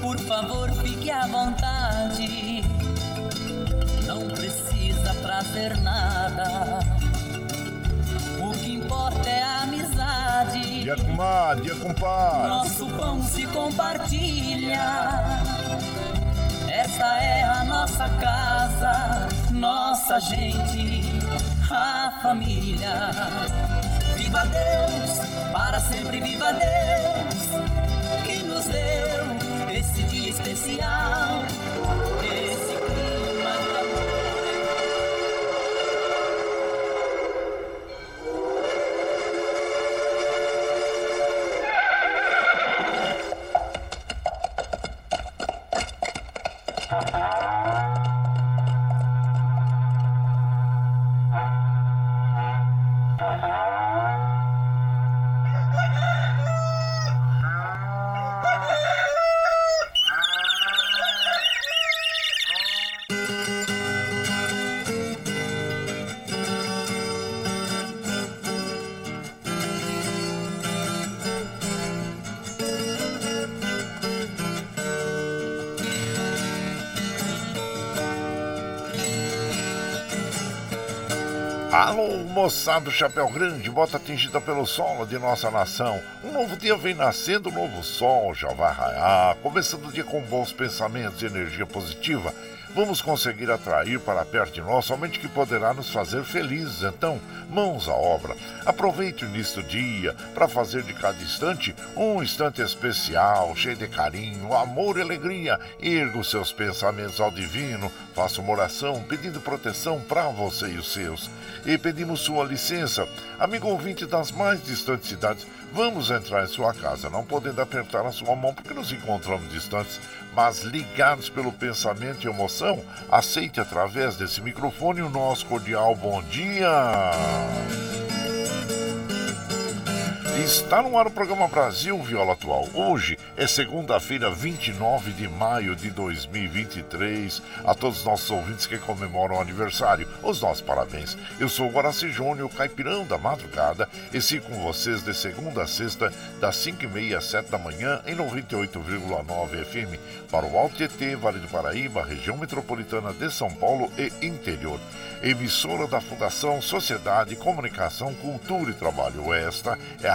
Por favor, fique à vontade. Não precisa trazer nada. O que importa é a amizade. Dia comadre, dia compadre. Nosso pão se compartilha. Esta é a nossa casa, nossa gente, a família. Viva Deus, para sempre viva Deus, moçada chapéu grande, bota atingida pelo sol de nossa nação. Um novo dia vem nascendo, um novo sol já vai raiar. Começando o dia com bons pensamentos e energia positiva, vamos conseguir atrair para perto de nós somente que poderá nos fazer felizes. Então, mãos à obra. Aproveite o início do dia para fazer de cada instante um instante especial, cheio de carinho, amor e alegria. Erga os seus pensamentos ao divino, faça uma oração pedindo proteção para você e os seus. E pedimos sua licença, amigo ouvinte das mais distantes cidades, vamos entrar em sua casa, não podendo apertar a sua mão porque nos encontramos distantes mas ligados pelo pensamento e emoção, aceite através desse microfone o nosso cordial bom dia. Está no ar o programa Brasil Viola Atual. Hoje é segunda-feira, 29 de maio de 2023. A todos os nossos ouvintes que comemoram o aniversário, os nossos parabéns. Eu sou o Guaraci Júnior, caipirão da madrugada, e sigo com vocês de segunda a sexta, das 5h30 às 7 da manhã, em 98,9 FM, para o Alto ET, Vale do Paraíba, região metropolitana de São Paulo e interior emissora da Fundação Sociedade, Comunicação, Cultura e Trabalho. Esta é a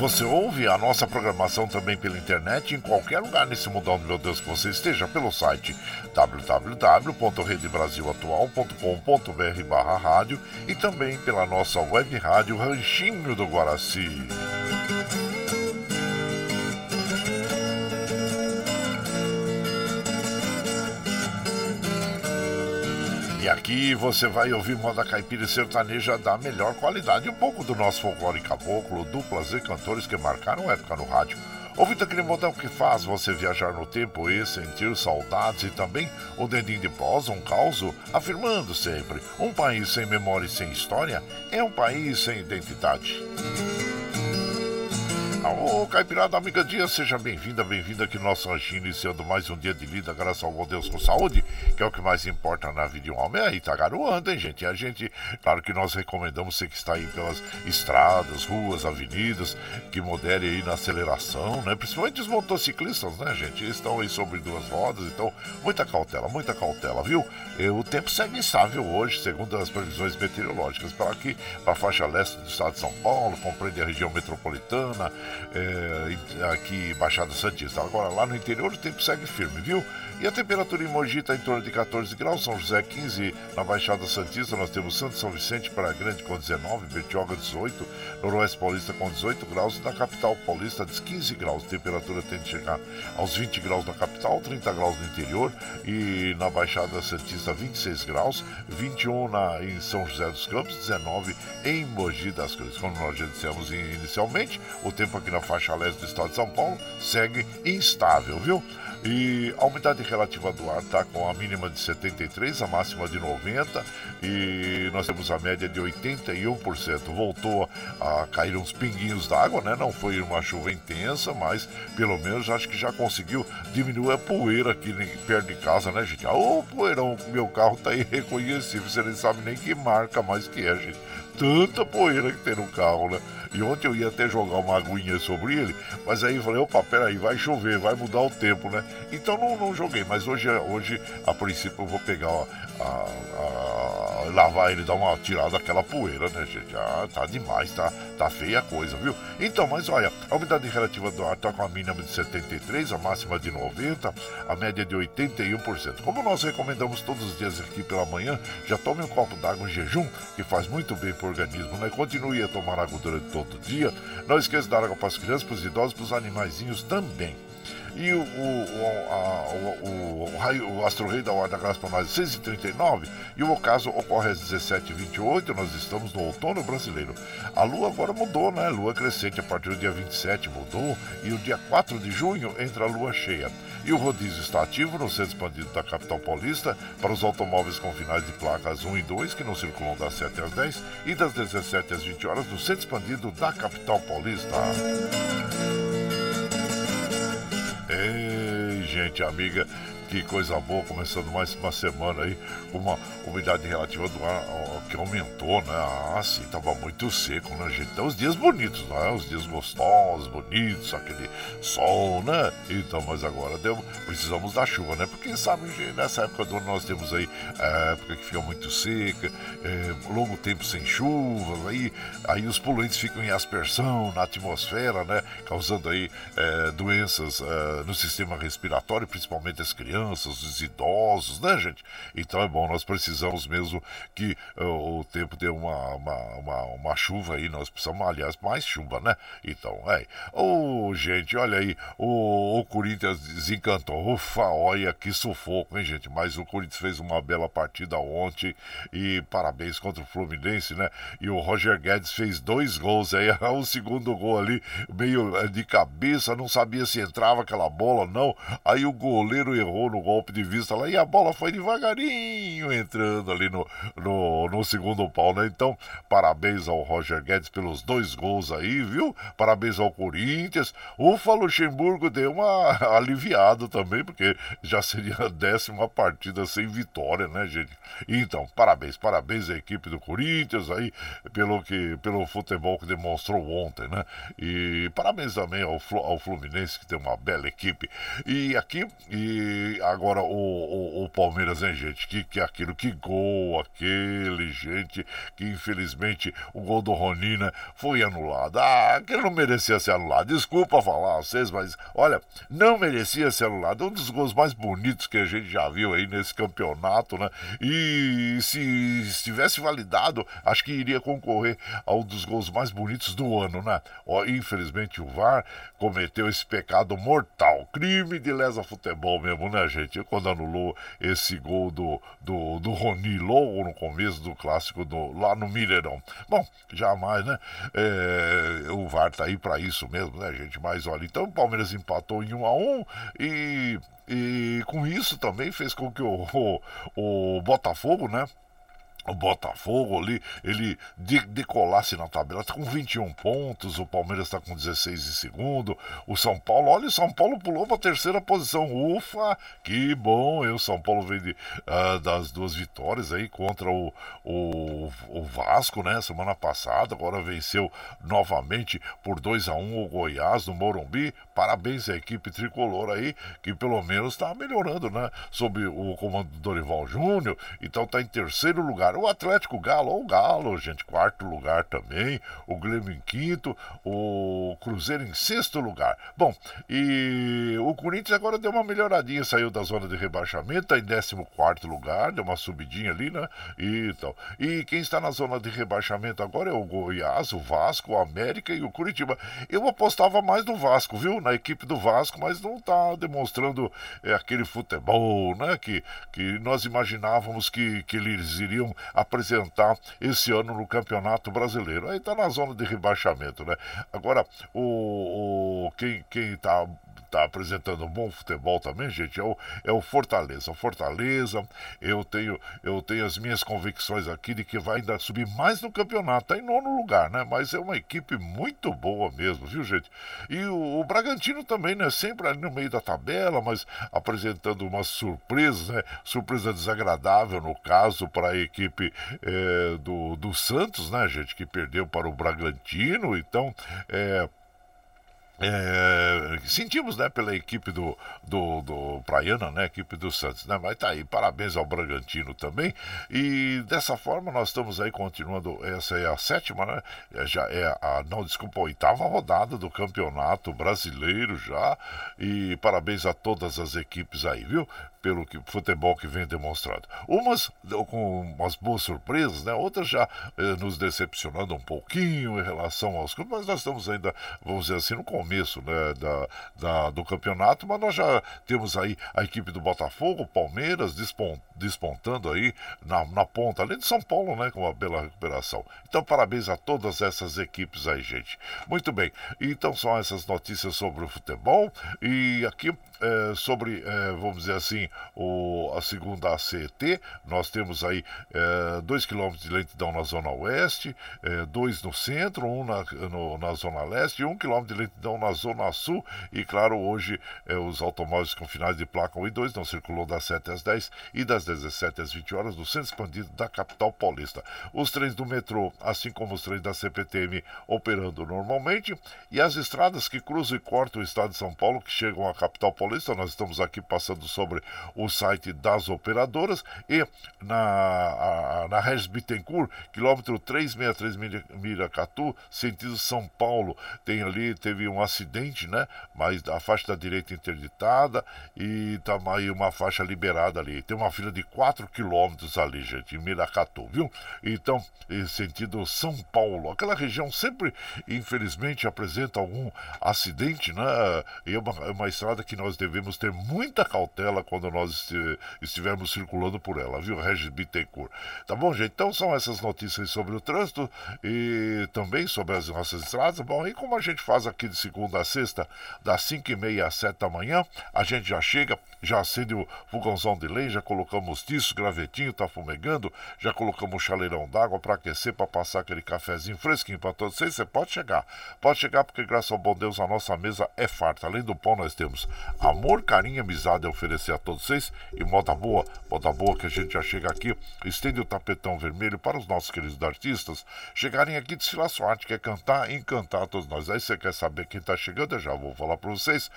Você ouve a nossa programação também pela internet em qualquer lugar nesse mundão, meu Deus, que você esteja pelo site www.redebrasilatual.com.br barra rádio e também pela nossa web rádio Ranchinho do Guaraci. Aqui você vai ouvir moda caipira e sertaneja da melhor qualidade, um pouco do nosso folclore caboclo, duplas e cantores que marcaram época no rádio. Ouvindo aquele modão que faz você viajar no tempo e sentir saudades e também o dedinho de pós, um caos, afirmando sempre: um país sem memória e sem história é um país sem identidade. Ô, Caipirada, amiga dia, seja bem-vinda, bem-vinda aqui no nosso ranchinho, iniciando mais um dia de vida, graças ao bom Deus com saúde, que é o que mais importa na vida de um homem. Aí tá garoando, hein, gente? E a gente, claro que nós recomendamos você que está aí pelas estradas, ruas, avenidas, que modere aí na aceleração, né? Principalmente os motociclistas, né, gente? Eles estão aí sobre duas rodas, então muita cautela, muita cautela, viu? E o tempo segue instável hoje, segundo as previsões meteorológicas, para aqui, para a faixa leste do estado de São Paulo, compreende a região metropolitana, é, aqui Baixada Santista. Agora lá no interior o tempo segue firme, viu? E a temperatura em Mogi está em torno de 14 graus, São José 15, na Baixada Santista nós temos Santo São Vicente para Grande com 19, Bertioga 18, Noroeste Paulista com 18 graus e na capital paulista 15 graus. A temperatura tende a chegar aos 20 graus na capital, 30 graus no interior e na Baixada Santista 26 graus, 21 na, em São José dos Campos, 19 em Mogi das Cruzes. Como nós já dissemos inicialmente, o tempo aqui na faixa leste do estado de São Paulo segue instável, viu? E a umidade relativa do ar está com a mínima de 73, a máxima de 90 e nós temos a média de 81%. Voltou a cair uns pinguinhos d'água, né? Não foi uma chuva intensa, mas pelo menos acho que já conseguiu diminuir a poeira aqui perto de casa, né, gente? Ô, poeirão, meu carro tá irreconhecível, você nem sabe nem que marca mais que é, gente. Tanta poeira que tem no carro, né? E ontem eu ia até jogar uma aguinha sobre ele, mas aí eu falei, opa, peraí, vai chover, vai mudar o tempo, né? Então não, não joguei, mas hoje, hoje, a princípio, eu vou pegar ó, a, a, lavar ele, dar uma tirada daquela poeira, né, gente? Ah, tá demais, tá, tá feia a coisa, viu? Então, mas olha, a umidade relativa do ar tá com a mínima de 73, a máxima de 90, a média de 81%. Como nós recomendamos todos os dias aqui pela manhã, já tome um copo d'água em jejum, que faz muito bem pro organismo, né? Continue a tomar água durante todo dia. Não esqueça de dar água para as crianças, para os idosos, para os animaizinhos também. E o, o, a, o, raio, o astro-rei da Ordem da Graça para nós é 6h39 e o ocaso ocorre às 17h28. Nós estamos no outono brasileiro. A lua agora mudou, né? Lua crescente a partir do dia 27 mudou e o dia 4 de junho entra a lua cheia. E o rodízio está ativo no centro expandido da capital paulista para os automóveis com finais de placas 1 e 2 que não circulam das 7 às 10 e das 17 às 20 horas no centro expandido da capital paulista. Ei, gente amiga, que coisa boa, começando mais uma semana aí, com uma umidade relativa do ar que aumentou, né? Ah, sim, tava muito seco, né, gente? Então, os dias bonitos, né? Os dias gostosos, bonitos, aquele sol, né? Então, mas agora deu, precisamos da chuva, né? Porque, sabe, nessa época do ano nós temos aí a época que fica muito seca, é, longo tempo sem chuva, aí, aí os poluentes ficam em aspersão na atmosfera, né? Causando aí é, doenças é, no sistema respiratório, principalmente as crianças crianças, os idosos, né, gente? Então é bom, nós precisamos mesmo que uh, o tempo dê uma, uma, uma, uma, chuva aí, nós precisamos, aliás, mais chuva, né? Então, é. Ô, oh, gente, olha aí, o, o Corinthians desencantou. Ufa, olha que sufoco, hein, gente? Mas o Corinthians fez uma bela partida ontem e parabéns contra o Fluminense, né? E o Roger Guedes fez dois gols aí, o segundo gol ali, meio eh, de cabeça, não sabia se entrava aquela bola, não. Aí o goleiro errou no golpe de vista lá e a bola foi devagarinho entrando ali no, no, no segundo pau, né? Então, parabéns ao Roger Guedes pelos dois gols aí, viu? Parabéns ao Corinthians. Ufa, Luxemburgo deu uma aliviado também, porque já seria a décima partida sem vitória, né, gente? Então, parabéns, parabéns à equipe do Corinthians aí pelo, que, pelo futebol que demonstrou ontem, né? E parabéns também ao, ao Fluminense, que tem uma bela equipe. E aqui, e agora o, o, o, Palmeiras, hein, gente? Que, que aquilo, que gol aquele, gente, que infelizmente o gol do Ronina foi anulado. Ah, aquele não merecia ser anulado. Desculpa falar a vocês, mas olha, não merecia ser anulado. Um dos gols mais bonitos que a gente já viu aí nesse campeonato, né? E se estivesse validado, acho que iria concorrer a um dos gols mais bonitos do ano, né? Ó, infelizmente o VAR cometeu esse pecado mortal, crime de lesa futebol mesmo, né, gente? Quando anulou esse gol do, do, do Rony logo no começo do clássico do, lá no Mineirão. Bom, jamais, né? É, o VAR tá aí para isso mesmo, né, gente? Mas olha, então o Palmeiras empatou em 1 a 1 e, e com isso também fez com que o, o, o Botafogo, né? O Botafogo ali, ele de, decolasse na tabela, está com 21 pontos, o Palmeiras está com 16 em segundo, o São Paulo, olha, o São Paulo pulou para a terceira posição, ufa, que bom, o São Paulo vem de, uh, das duas vitórias aí contra o, o, o, Vasco, né, semana passada, agora venceu novamente por 2 a 1 o Goiás no Morumbi, parabéns à equipe tricolor aí, que pelo menos está melhorando, né, sob o comando do Dorival Júnior, então está em terceiro lugar O Atlético Galo, ou o Galo, gente, quarto lugar também. O Grêmio em quinto. O Cruzeiro em sexto lugar. Bom, e o Corinthians agora deu uma melhoradinha, saiu da zona de rebaixamento, está em décimo quarto lugar, deu uma subidinha ali, né? E, então. e quem está na zona de rebaixamento agora é o Goiás, o Vasco, o América e o Curitiba. Eu apostava mais no Vasco, viu? Na equipe do Vasco, mas não está demonstrando é, aquele futebol, né? Que, que nós imaginávamos que, que eles iriam apresentar esse ano no Campeonato Brasileiro. Aí está na zona de rebaixamento, né? Agora, o, o quem está está apresentando um bom futebol também, gente, é o, é o Fortaleza. O Fortaleza, eu tenho, eu tenho as minhas convicções aqui de que vai ainda subir mais no campeonato, tá em nono lugar, né? Mas é uma equipe muito boa mesmo, viu, gente? E o, o Bragantino também, né? Sempre ali no meio da tabela, mas apresentando umas surpresas, né? Surpresa desagradável, no caso, para a equipe é, do, do Santos, né, gente? Que perdeu para o Bragantino. Então, é, é, sentimos né, pela equipe do, do, do Praiana, né, equipe do Santos, né, mas tá aí, parabéns ao Bragantino também. E dessa forma nós estamos aí continuando, essa é a sétima, né? É, já é a, não, desculpa, a oitava rodada do Campeonato Brasileiro já. E parabéns a todas as equipes aí, viu? pelo que, futebol que vem demonstrado. Umas com umas boas surpresas, né? outras já eh, nos decepcionando um pouquinho em relação aos clubes, mas nós estamos ainda, vamos dizer assim, no começo né, da, da, do campeonato, mas nós já temos aí a equipe do Botafogo, Palmeiras, despontando aí na, na ponta, além de São Paulo, né, com uma bela recuperação. Então, parabéns a todas essas equipes aí, gente. Muito bem, então são essas notícias sobre o futebol e aqui é, sobre, é, vamos dizer assim, o, a segunda ACT, nós temos aí 2 é, km de lentidão na zona oeste, 2 é, no centro, 1 um na, na zona leste e 1 um km de lentidão na zona sul. E claro, hoje é, os automóveis com finais de placa 1 e 2 não circulou das 7 às 10 e das 17 às 20 horas no centro expandido da capital paulista. Os trens do metrô, assim como os trens da CPTM, operando normalmente, e as estradas que cruzam e cortam o estado de São Paulo, que chegam à capital paulista, nós estamos aqui passando sobre o site das operadoras e na, na Regis Bittencourt, quilômetro 363 Miracatu, sentido São Paulo. Tem ali, teve um acidente, né? Mas a faixa da direita interditada e tá aí uma faixa liberada ali. Tem uma fila de 4 quilômetros ali, gente, em Miracatu, viu? Então, sentido São Paulo. Aquela região sempre, infelizmente, apresenta algum acidente, né? E é uma, é uma estrada que nós devemos ter muita cautela quando nós nós estivermos circulando por ela, viu? Regis Bittencourt. Tá bom, gente? Então são essas notícias sobre o trânsito e também sobre as nossas estradas. Bom, e como a gente faz aqui de segunda a sexta, das 5 e meia às 7 da manhã, a gente já chega, já acende o fogãozão de lenha, já colocamos tiço, gravetinho, tá fumegando, já colocamos chaleirão d'água para aquecer, para passar aquele cafezinho fresquinho para todos vocês. Você pode chegar, pode chegar porque graças ao bom Deus a nossa mesa é farta. Além do pão, nós temos amor, carinho amizade a oferecer a todos vocês. E moda boa, moda boa que a gente já chega aqui, estende o tapetão vermelho para os nossos queridos artistas chegarem aqui de sua arte, quer cantar e encantar todos nós. Aí você quer saber quem está chegando, eu já vou falar para vocês.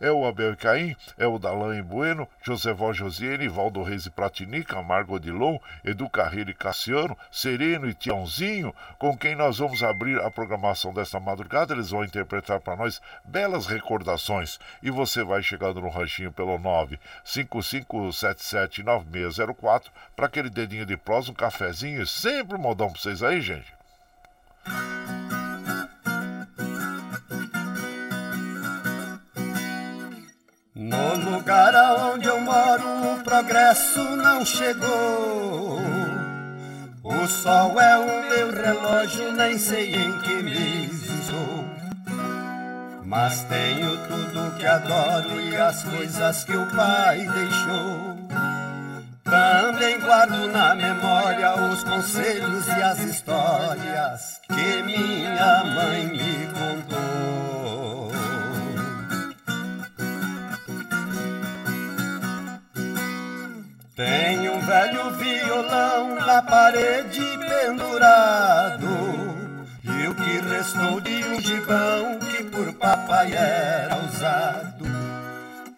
É o Abel e Caim, é o Dalan e Bueno, Josevó Josiane, Valdo Reis e Pratini, Camargo Odilon, Edu Carreiro e Cassiano, Sereno e Tiãozinho, com quem nós vamos abrir a programação desta madrugada. Eles vão interpretar para nós belas recordações. E você vai chegando no ranchinho pelo 955 35779604 para aquele dedinho de prós, um cafezinho. Sempre um modão para vocês aí, gente. No lugar aonde eu moro, o progresso não chegou. O sol é o meu relógio, nem sei em que mês estou. Mas tenho tudo que adoro e as coisas que o pai deixou. Também guardo na memória os conselhos e as histórias que minha mãe me contou. Tenho um velho violão na parede pendurado o que restou de um gibão que por papai era usado.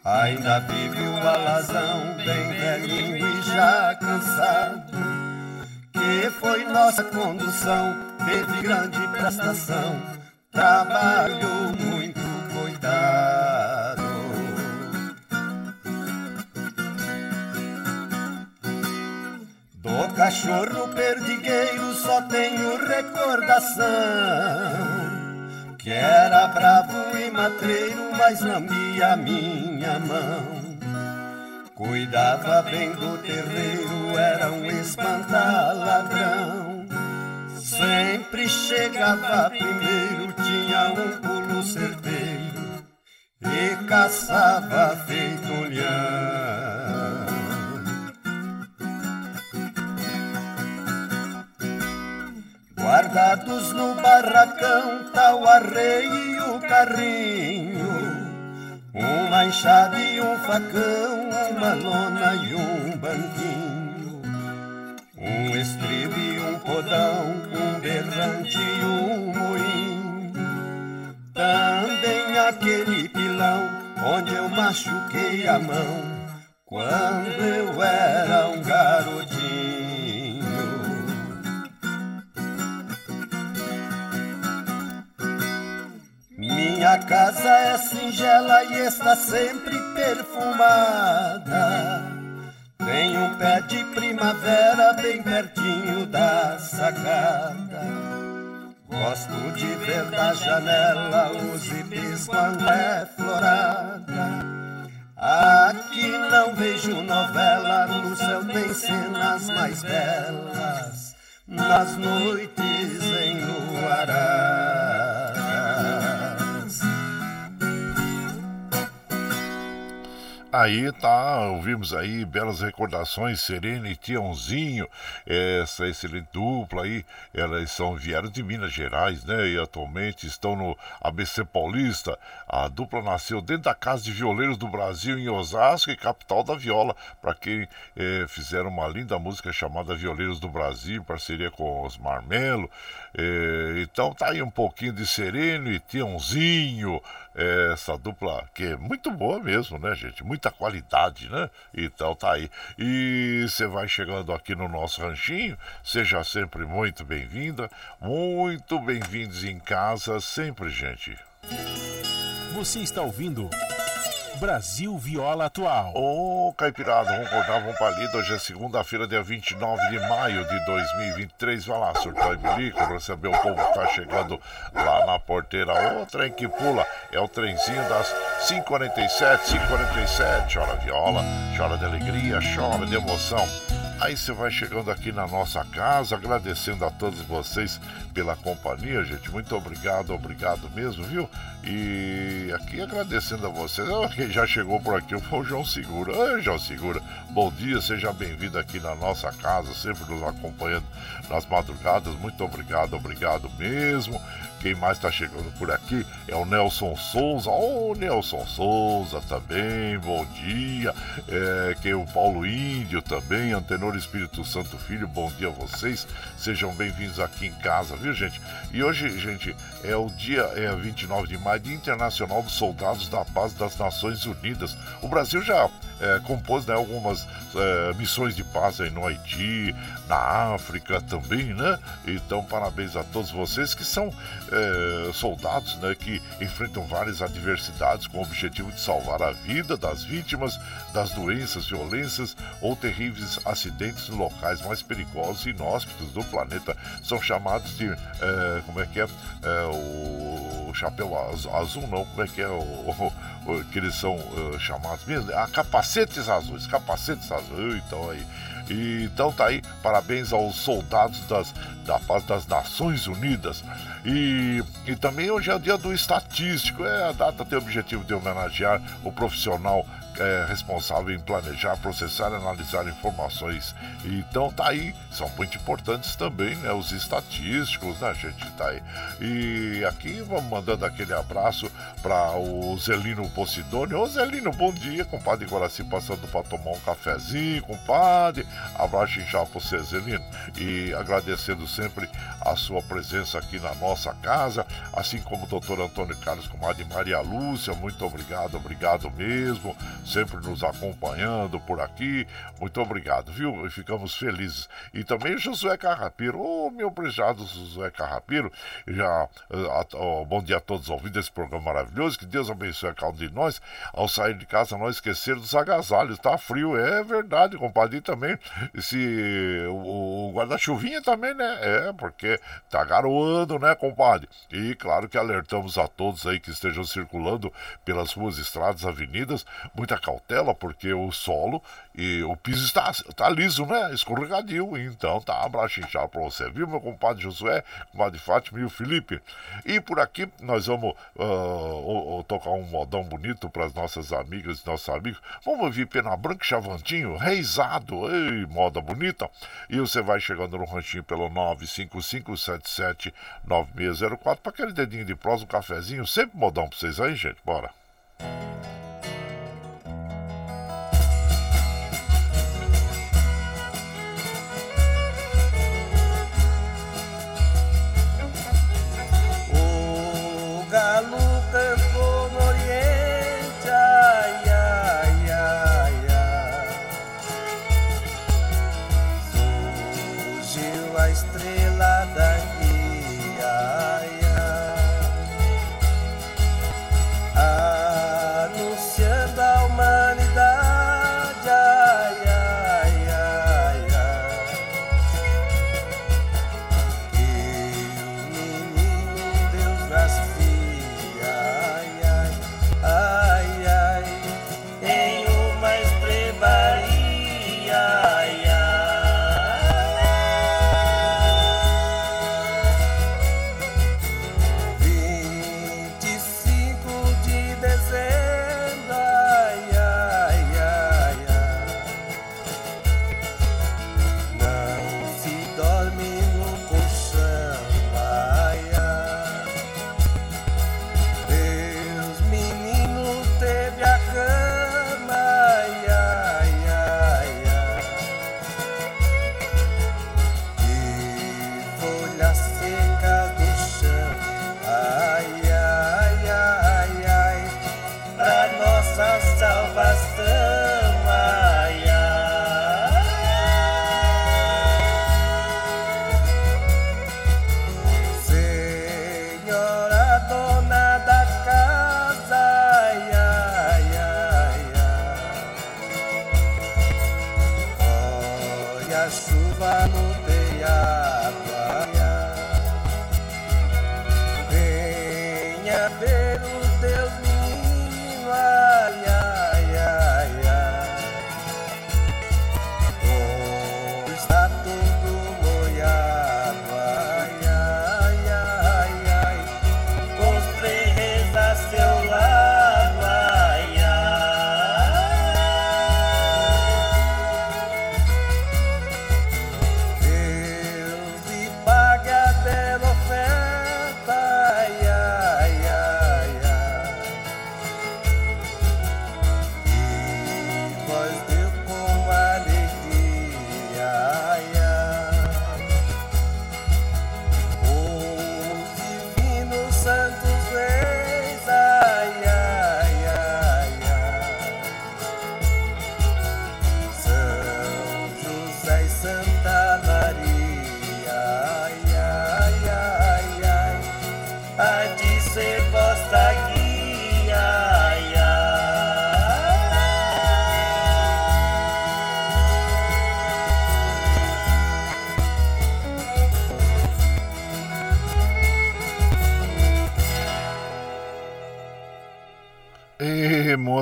Ainda vive o alazão, bem velhinho e já cansado. Que foi nossa condução, teve grande prestação, trabalhou muito, cuidado. Cachorro perdigueiro só tenho recordação. Que era bravo e matreiro, mas lambia minha mão. Cuidava bem do terreiro, era um espantaladrão. Sempre chegava primeiro, tinha um pulo certeiro e caçava feito um Guardados no barracão tá o arreio e o carrinho, uma enxada e um facão, uma lona e um banquinho, um estribo e um podão, um berrante e um moinho. Também aquele pilão onde eu machuquei a mão quando eu era um garotinho. Minha casa é singela e está sempre perfumada. Tem um pé de primavera bem pertinho da sacada. Gosto de ver da janela os ipis quando é florada. Aqui não vejo novela, no céu tem cenas mais belas, nas noites enluaradas. Aí tá, ouvimos aí belas recordações, Serena e Tiãozinho, essa excelente dupla aí, elas são vieram de Minas Gerais, né? E atualmente estão no ABC Paulista. A dupla nasceu dentro da Casa de Violeiros do Brasil, em Osasco, capital da viola, para quem é, fizeram uma linda música chamada Violeiros do Brasil, em parceria com os Marmelo. É, então tá aí um pouquinho de Sereno e Tiãozinho, essa dupla que é muito boa mesmo, né, gente? Muita qualidade, né? Então tá aí. E você vai chegando aqui no nosso ranchinho, seja sempre muito bem-vinda, muito bem-vindos em casa, sempre, gente. Você está ouvindo Brasil Viola Atual. Ô, oh, Caipirada, vamos acordar, vamos pra lida. Hoje é segunda-feira, dia 29 de maio de 2023. Vai lá, surtou e bilico, receber o povo que tá chegando lá na porteira. O trem que pula é o trenzinho das 5h47, 5h47. Chora viola, chora de alegria, chora de emoção. Aí você vai chegando aqui na nossa casa, agradecendo a todos vocês pela companhia, gente. Muito obrigado, obrigado mesmo, viu? E aqui agradecendo a vocês. Quem já chegou por aqui foi o João Segura. Oi, João Segura. Bom dia, seja bem-vindo aqui na nossa casa, sempre nos acompanhando nas madrugadas. Muito obrigado, obrigado mesmo. Quem mais está chegando por aqui é o Nelson Souza. Ô, oh, Nelson Souza também, bom dia. É, que é o Paulo Índio também, Antenor Espírito Santo Filho, bom dia a vocês. Sejam bem-vindos aqui em casa, viu, gente? E hoje, gente, é o dia é 29 de maio, Dia Internacional dos Soldados da Paz das Nações Unidas. O Brasil já é, compôs né, algumas é, missões de paz aí no Haiti, na África também, né? Então, parabéns a todos vocês que são é, soldados, né? Que enfrentam várias adversidades com o objetivo de salvar a vida das vítimas das doenças, violências ou terríveis acidentes em locais mais perigosos e inóspitos do planeta. São chamados de, é, como é que é, é o chapéu azul, não, como é que é o, o, o que eles são uh, chamados mesmo? A capacetes azuis, capacetes azuis, então aí. Então tá aí, parabéns aos soldados das, da paz das Nações Unidas. E, e também hoje é o dia do estatístico, é a data tem o objetivo de homenagear o profissional é, responsável em planejar, processar e analisar informações. Então tá aí, são muito importantes também, né? Os estatísticos, né, gente? Tá aí. E aqui vamos mandando aquele abraço para o Zelino Posidônio. Ô Zelino, bom dia, compadre Guaraci passando para tomar um cafezinho, compadre. Abraço já para você, Zelino. E agradecendo sempre a sua presença aqui na nossa casa, assim como o doutor Antônio Carlos, comadre Maria Lúcia, muito obrigado, obrigado mesmo sempre nos acompanhando por aqui. Muito obrigado, viu? E ficamos felizes. E também Josué Carrapiro, ô oh, meu prezado Josué Carrapiro, já uh, bom dia a todos ouvindo esse programa maravilhoso. Que Deus abençoe a cada um de nós. Ao sair de casa, não esquecer dos agasalhos. Tá frio, é verdade, compadre. E também esse o, o guarda-chuvinha também, né? É, porque tá garoando, né, compadre? E claro que alertamos a todos aí que estejam circulando pelas ruas, estradas, avenidas. Muita cautela, porque o solo e o piso está, está liso, né? Escorregadio. Então tá abraço inchado pra você, viu, meu compadre Josué, compadre Fátima e o Felipe. E por aqui nós vamos uh, tocar um modão bonito para as nossas amigas e nossos amigos. Vamos ouvir Pena Branca Chavantinho, reizado, ei, moda bonita. E você vai chegando no ranchinho pelo 955779604 para aquele dedinho de prosa, um cafezinho. Sempre modão pra vocês aí, gente. Bora.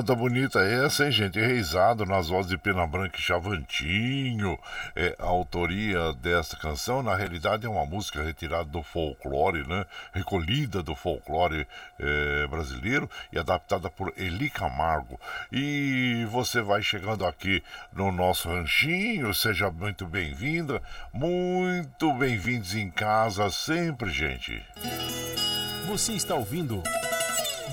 Moda bonita essa, hein, gente? Reizado nas vozes de Pena Branca e Chavantinho. É, a autoria desta canção, na realidade, é uma música retirada do folclore, né? Recolhida do folclore é, brasileiro e adaptada por Eli Camargo. E você vai chegando aqui no nosso ranchinho, seja muito bem-vinda, muito bem-vindos em casa sempre, gente. Você está ouvindo.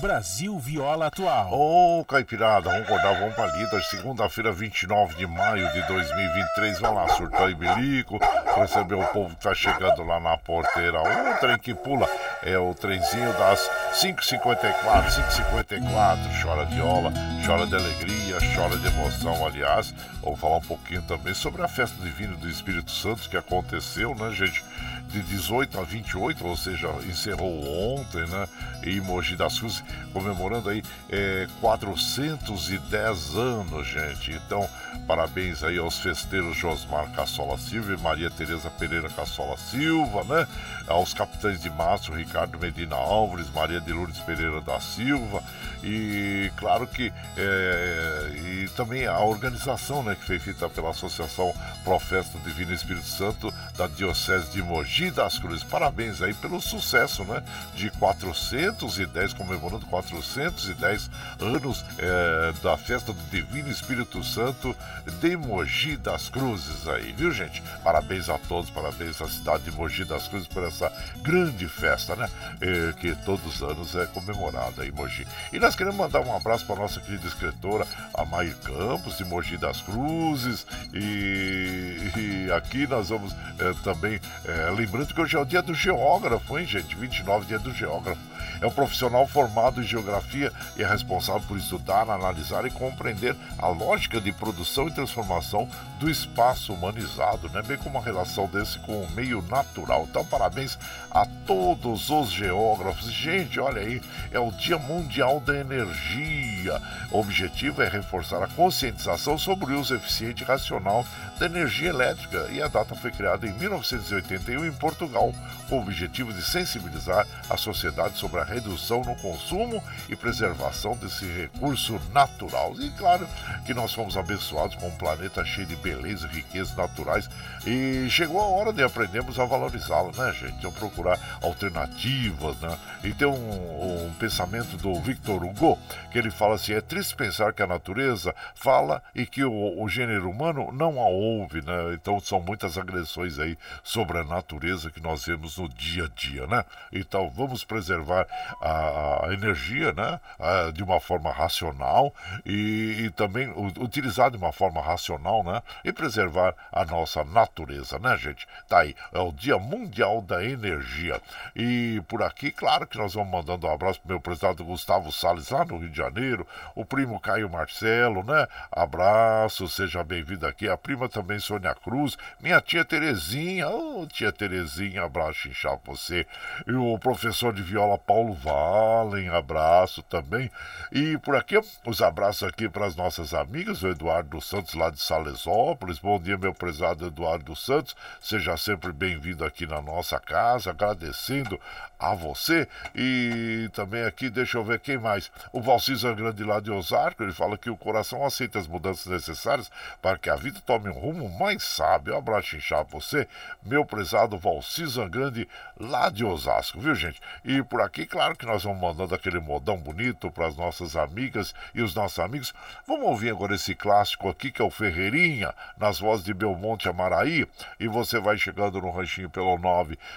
Brasil Viola Atual. Ô, oh, Caipirada, vamos acordar, vamos pra lida. Segunda-feira, 29 de maio de 2023. Vamos lá, surtar e bilico. Receber o povo que tá chegando lá na porteira. O trem que pula é o trenzinho das 5h54, 5h54. Chora viola, chora de alegria, chora de emoção. Aliás, vamos falar um pouquinho também sobre a festa divina do Espírito Santo que aconteceu, né, gente? De 18 a 28, ou seja, encerrou ontem, né? Em Mogi das Cruzes, comemorando aí é, 410 anos, gente. Então, parabéns aí aos festeiros Josmar Cassola Silva e Maria Tereza Pereira Cassola Silva, né? Aos capitães de Márcio, Ricardo Medina Álvares, Maria de Lourdes Pereira da Silva e claro que é, e também a organização né, que foi feita pela Associação Profeta Divino Espírito Santo da Diocese de Mogi das Cruzes. Parabéns aí pelo sucesso né, de 410, comemorando 410 anos é, da festa do Divino Espírito Santo de Mogi das Cruzes aí, viu gente? Parabéns a todos, parabéns à cidade de Mogi das Cruzes por essa grande festa, né? É, que todos os anos é comemorada em Mogi. E nós queremos mandar um abraço para nossa querida escritora, a Mair Campos, de Mogi das Cruzes. E, e aqui nós vamos é, também, é, lembrando que hoje é o dia do geógrafo, hein, gente? 29 dia do geógrafo. É um profissional formado em geografia e é responsável por estudar, analisar e compreender a lógica de produção e transformação do espaço humanizado, né? bem como a relação desse com o meio natural. Então, parabéns a todos os geógrafos. Gente, olha aí, é o Dia Mundial da Energia. O objetivo é reforçar a conscientização sobre o uso eficiente e racional da energia elétrica e a data foi criada em 1981 em Portugal, com o objetivo de sensibilizar a sociedade sobre a redução no consumo e preservação desse recurso natural. E claro que nós fomos abençoados com um planeta cheio de beleza e riquezas naturais e chegou a hora de aprendermos a valorizá-lo, né, gente? Então procurar alternativas, né? E tem um, um pensamento do Victor Hugo que ele fala assim: é triste pensar que a natureza fala e que o, o gênero humano não a ouve, né? Então são muitas agressões aí sobre a natureza que nós vemos no dia a dia, né? Então vamos preservar a, a energia, né? A, de uma forma racional e, e também utilizar de uma forma racional, né? E preservar a nossa natureza, né, gente? Tá aí, é o Dia Mundial da Energia. E por aqui, claro que nós vamos mandando um abraço pro meu presidente Gustavo Salles lá no Rio de Janeiro, o primo Caio Marcelo, né? Abraço, seja bem-vindo aqui. A prima também Sônia Cruz, minha tia Terezinha, oh, tia Terezinha, abraço inchado você. E o professor de viola Paulo Valen, abraço também. E por aqui, os abraços aqui para as nossas amigas, o Eduardo Santos lá de Salesópolis. Bom dia, meu prezado Eduardo Santos. Seja sempre bem-vindo aqui na nossa casa, agradecendo a você. E também aqui, deixa eu ver quem mais. O Valcisa Grande lá de Osasco, ele fala que o coração aceita as mudanças necessárias para que a vida tome um rumo mais sábio. Um abraço inchado pra você, meu prezado Valcisa Grande lá de Osasco, viu gente? E por aqui, claro que nós vamos mandando aquele modão bonito para as nossas amigas e os nossos amigos. Vamos ouvir agora esse clássico aqui que é o Ferreirinha, nas vozes de Belmonte Amaraí. E você vai chegando no ranchinho pelo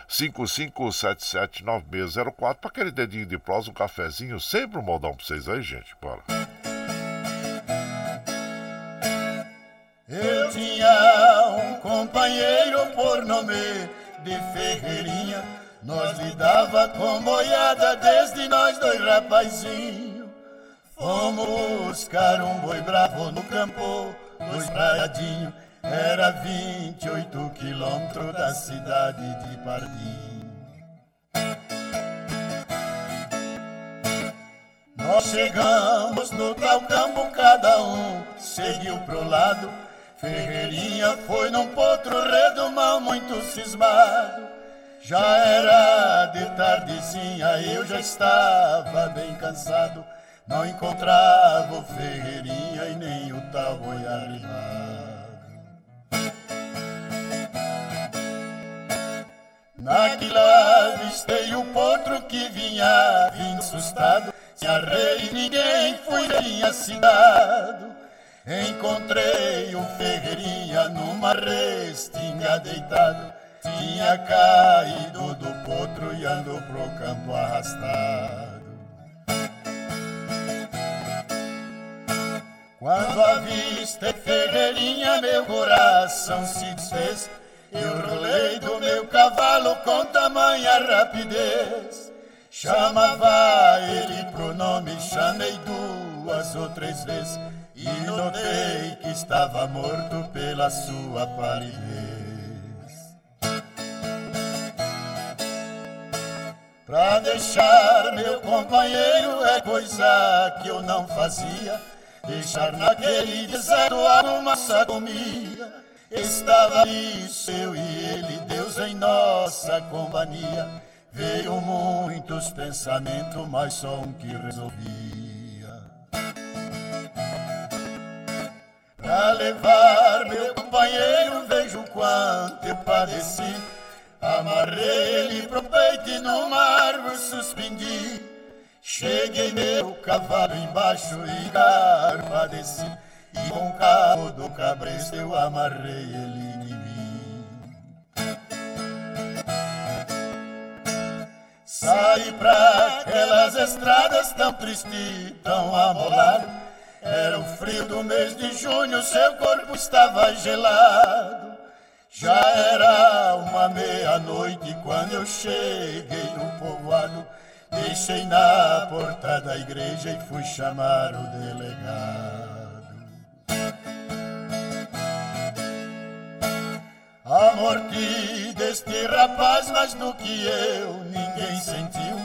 955779604 para aquele dedinho de prosa, um cafezinho, sempre um modão para vocês aí, gente. Bora. Eu tinha um companheiro por nome de Ferreirinha. Nós lidava com boiada desde nós dois rapazinho. Fomos buscar um boi bravo no campo do espraiadinho. Era 28 quilômetros da cidade de Pardinho. Nós chegamos no tal campo, cada um seguiu pro lado. Ferreirinha foi num potro redomão muito cismado. Já era de tardezinha, eu já estava bem cansado. Não encontrava o Ferreirinha e nem o tal boi arrimado. Naquela avistei o potro que vinha vindo assustado. Se arrei ninguém fui bem acidado. Encontrei o Ferreirinha numa restinga deitado. Tinha caído do potro e andou pro campo arrastado. Quando avistei Ferreirinha, meu coração se desfez. Eu rolei do meu cavalo com tamanha rapidez. Chamava ele pro nome, chamei duas ou três vezes e notei que estava morto pela sua palidez. Pra deixar meu companheiro é coisa que eu não fazia. Deixar naquele deserto alguma comia. Estava isso, eu e ele, Deus em nossa companhia. Veio muitos pensamentos, mas só um que resolvia. Pra levar meu companheiro, vejo quanto eu padeci. Amarrei ele pro peito e numa árvore suspendi. Cheguei meu cavalo embaixo e garpa desci. E com o cabo do cabresto eu amarrei ele em mim. Saí pra aquelas estradas tão tristes, tão amolado. Era o frio do mês de junho, seu corpo estava gelado. Já era uma meia-noite quando eu cheguei no povoado. Deixei na porta da igreja e fui chamar o delegado. A morte deste rapaz, mais do que eu, ninguém sentiu.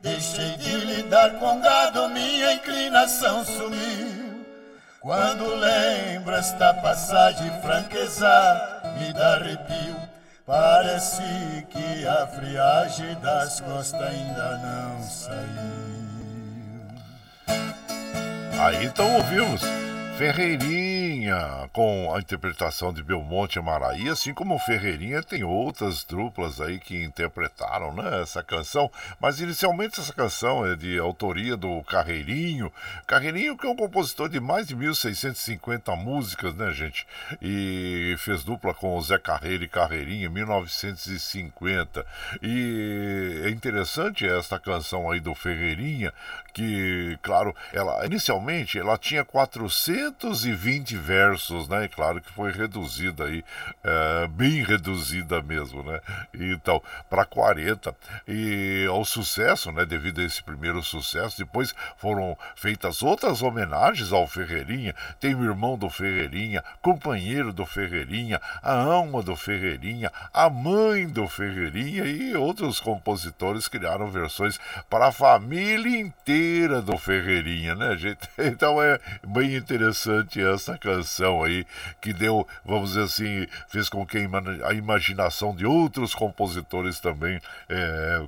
Deixei de lidar com gado, minha inclinação sumiu. Quando lembro esta passagem, franqueza me dá arrepio. Parece que a friagem das costas ainda não saiu. Aí então ouvimos Ferreirinha, com a interpretação de Belmonte Maraí, assim como Ferreirinha tem outras duplas aí que interpretaram né, essa canção, mas inicialmente essa canção é de autoria do Carreirinho. Carreirinho que é um compositor de mais de 1650 músicas, né, gente? E fez dupla com o Zé Carreiro e Carreirinha em 1950. E é interessante esta canção aí do Ferreirinha, que, claro, ela inicialmente ela tinha 420 versos, né? E claro que foi reduzida aí, é, bem reduzida mesmo, né? Então, para 40. E ao sucesso, né? Devido a esse primeiro sucesso, depois foram feitas outras homenagens ao Ferreirinha. Tem o irmão do Ferreirinha, companheiro do Ferreirinha, a alma do Ferreirinha, a mãe do Ferreirinha e outros compositores criaram versões para a família inteira do Ferreirinha, né, gente? Então é bem interessante essa canção aí, que deu, vamos dizer assim, fez com que a imaginação de outros compositores também é,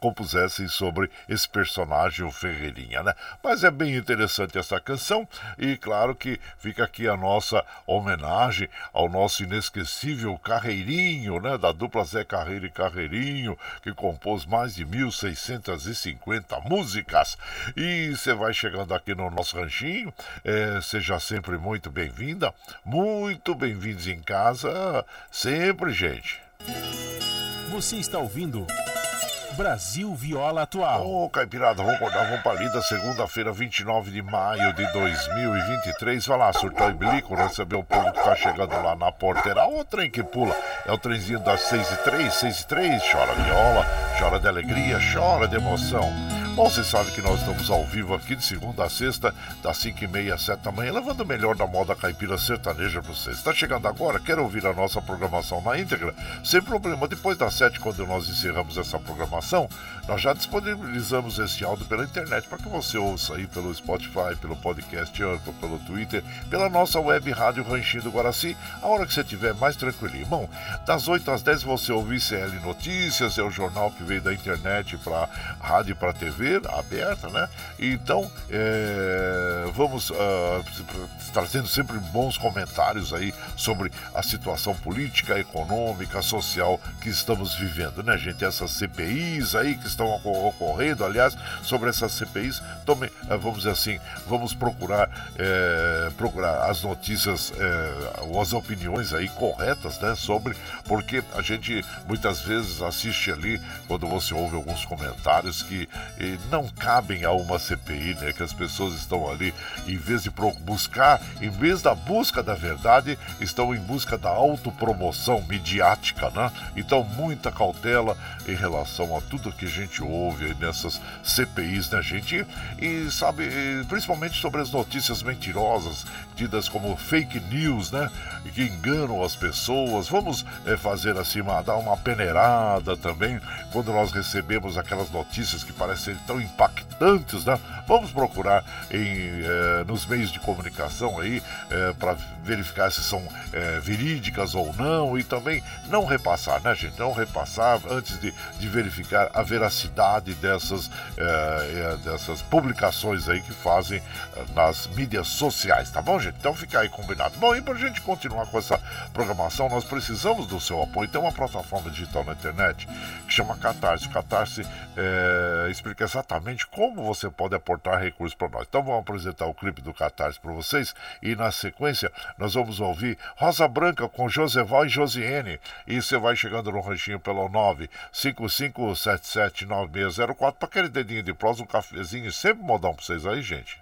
compusessem sobre esse personagem, o Ferreirinha, né? Mas é bem interessante essa canção e claro que fica aqui a nossa homenagem ao nosso inesquecível Carreirinho, né? Da dupla Zé Carreiro e Carreirinho, que compôs mais de 1650 músicas. E você vai chegando aqui no nosso ranchinho, é, seja sempre muito bem-vinda, muito bem-vindos em casa, sempre, gente. Você está ouvindo. Brasil Viola Atual. Ô, oh, Caipirada, vamos acordar, vamos pra lida, segunda-feira, 29 de maio de 2023. Vai lá, surtou e bilico, receber o povo que tá chegando lá na porteira. O trem que pula é o trenzinho das 6 e 3, 6 e 3. Chora viola, chora de alegria, chora de emoção. Bom, você sabe que nós estamos ao vivo aqui de segunda a sexta, das 5 e meia às 7 da manhã, levando o melhor da moda caipira sertaneja para vocês. Está chegando agora? Quer ouvir a nossa programação na íntegra? Sem problema, depois das 7, quando nós encerramos essa programação, nós já disponibilizamos esse áudio pela internet para que você ouça aí pelo Spotify, pelo podcast Anchor, pelo Twitter, pela nossa web rádio Ranchinho do Guaraci, a hora que você estiver mais tranquilinho. Bom, das 8 às 10 você ouve CL Notícias, é o jornal que veio da internet para rádio e para TV aberta, né? Então, é, vamos uh, trazendo sempre bons comentários aí sobre a situação política, econômica, social que estamos vivendo, né, gente? Essas CPIs aí que estão ocorrendo, aliás, sobre essas CPIs, uh, vamos dizer assim, vamos procurar, é, procurar as notícias, é, as opiniões aí corretas, né, sobre, porque a gente muitas vezes assiste ali, quando você ouve alguns comentários que não cabem a uma CPI, né? Que as pessoas estão ali, em vez de buscar, em vez da busca da verdade, estão em busca da autopromoção midiática, né? Então, muita cautela em relação a tudo que a gente ouve nessas CPIs, né, gente? E sabe, principalmente sobre as notícias mentirosas, tidas como fake news, né? Que enganam as pessoas. Vamos é, fazer assim, uma, dar uma peneirada também quando nós recebemos aquelas notícias que parecem tão impactantes, né? Vamos procurar em, é, nos meios de comunicação aí é, para verificar se são verídicas ou não e também não repassar, né, gente? Não repassar antes de, de verificar a veracidade dessas, dessas publicações aí que fazem nas mídias sociais, tá bom, gente? Então fica aí combinado. Bom, e para a gente continuar com essa programação, nós precisamos do seu apoio. Tem uma plataforma digital na internet que chama Catarse. O Catarse explica exatamente como você pode aportar recursos para nós. Então vamos apresentar o clipe do Catarse para vocês e na sequência nós vamos ouvir Rosa Branca com Joseval e Josiane. E você vai chegando no ranchinho pelo 955779604 para aquele dedinho de prosa, um cafezinho, sempre modão para vocês aí, gente.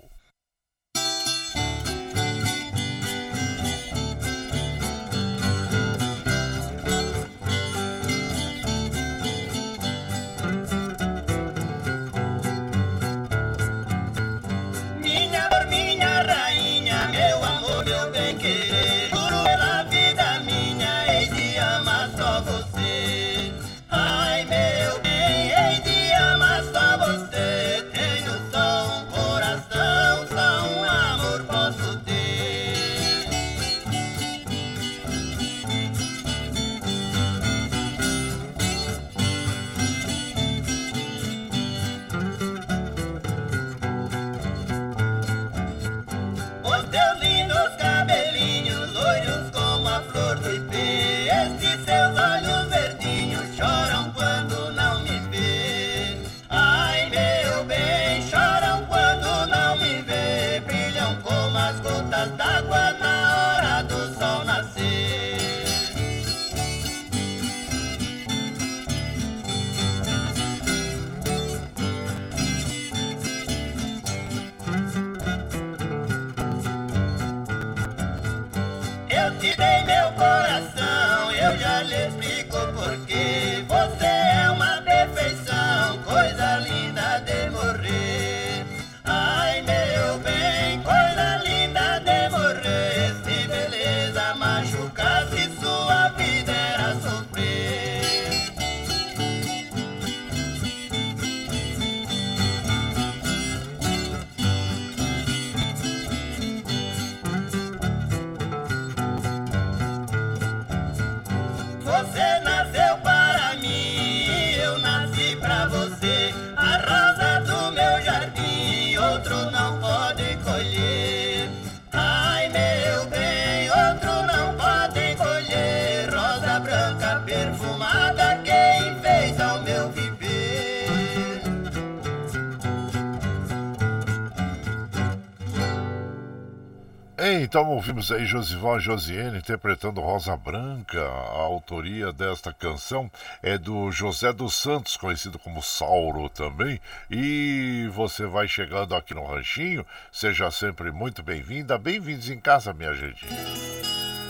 Então ouvimos aí Josival Josiane interpretando Rosa Branca. A autoria desta canção é do José dos Santos, conhecido como Sauro também. E você vai chegando aqui no Ranchinho, seja sempre muito bem-vinda. Bem-vindos em casa, minha gente.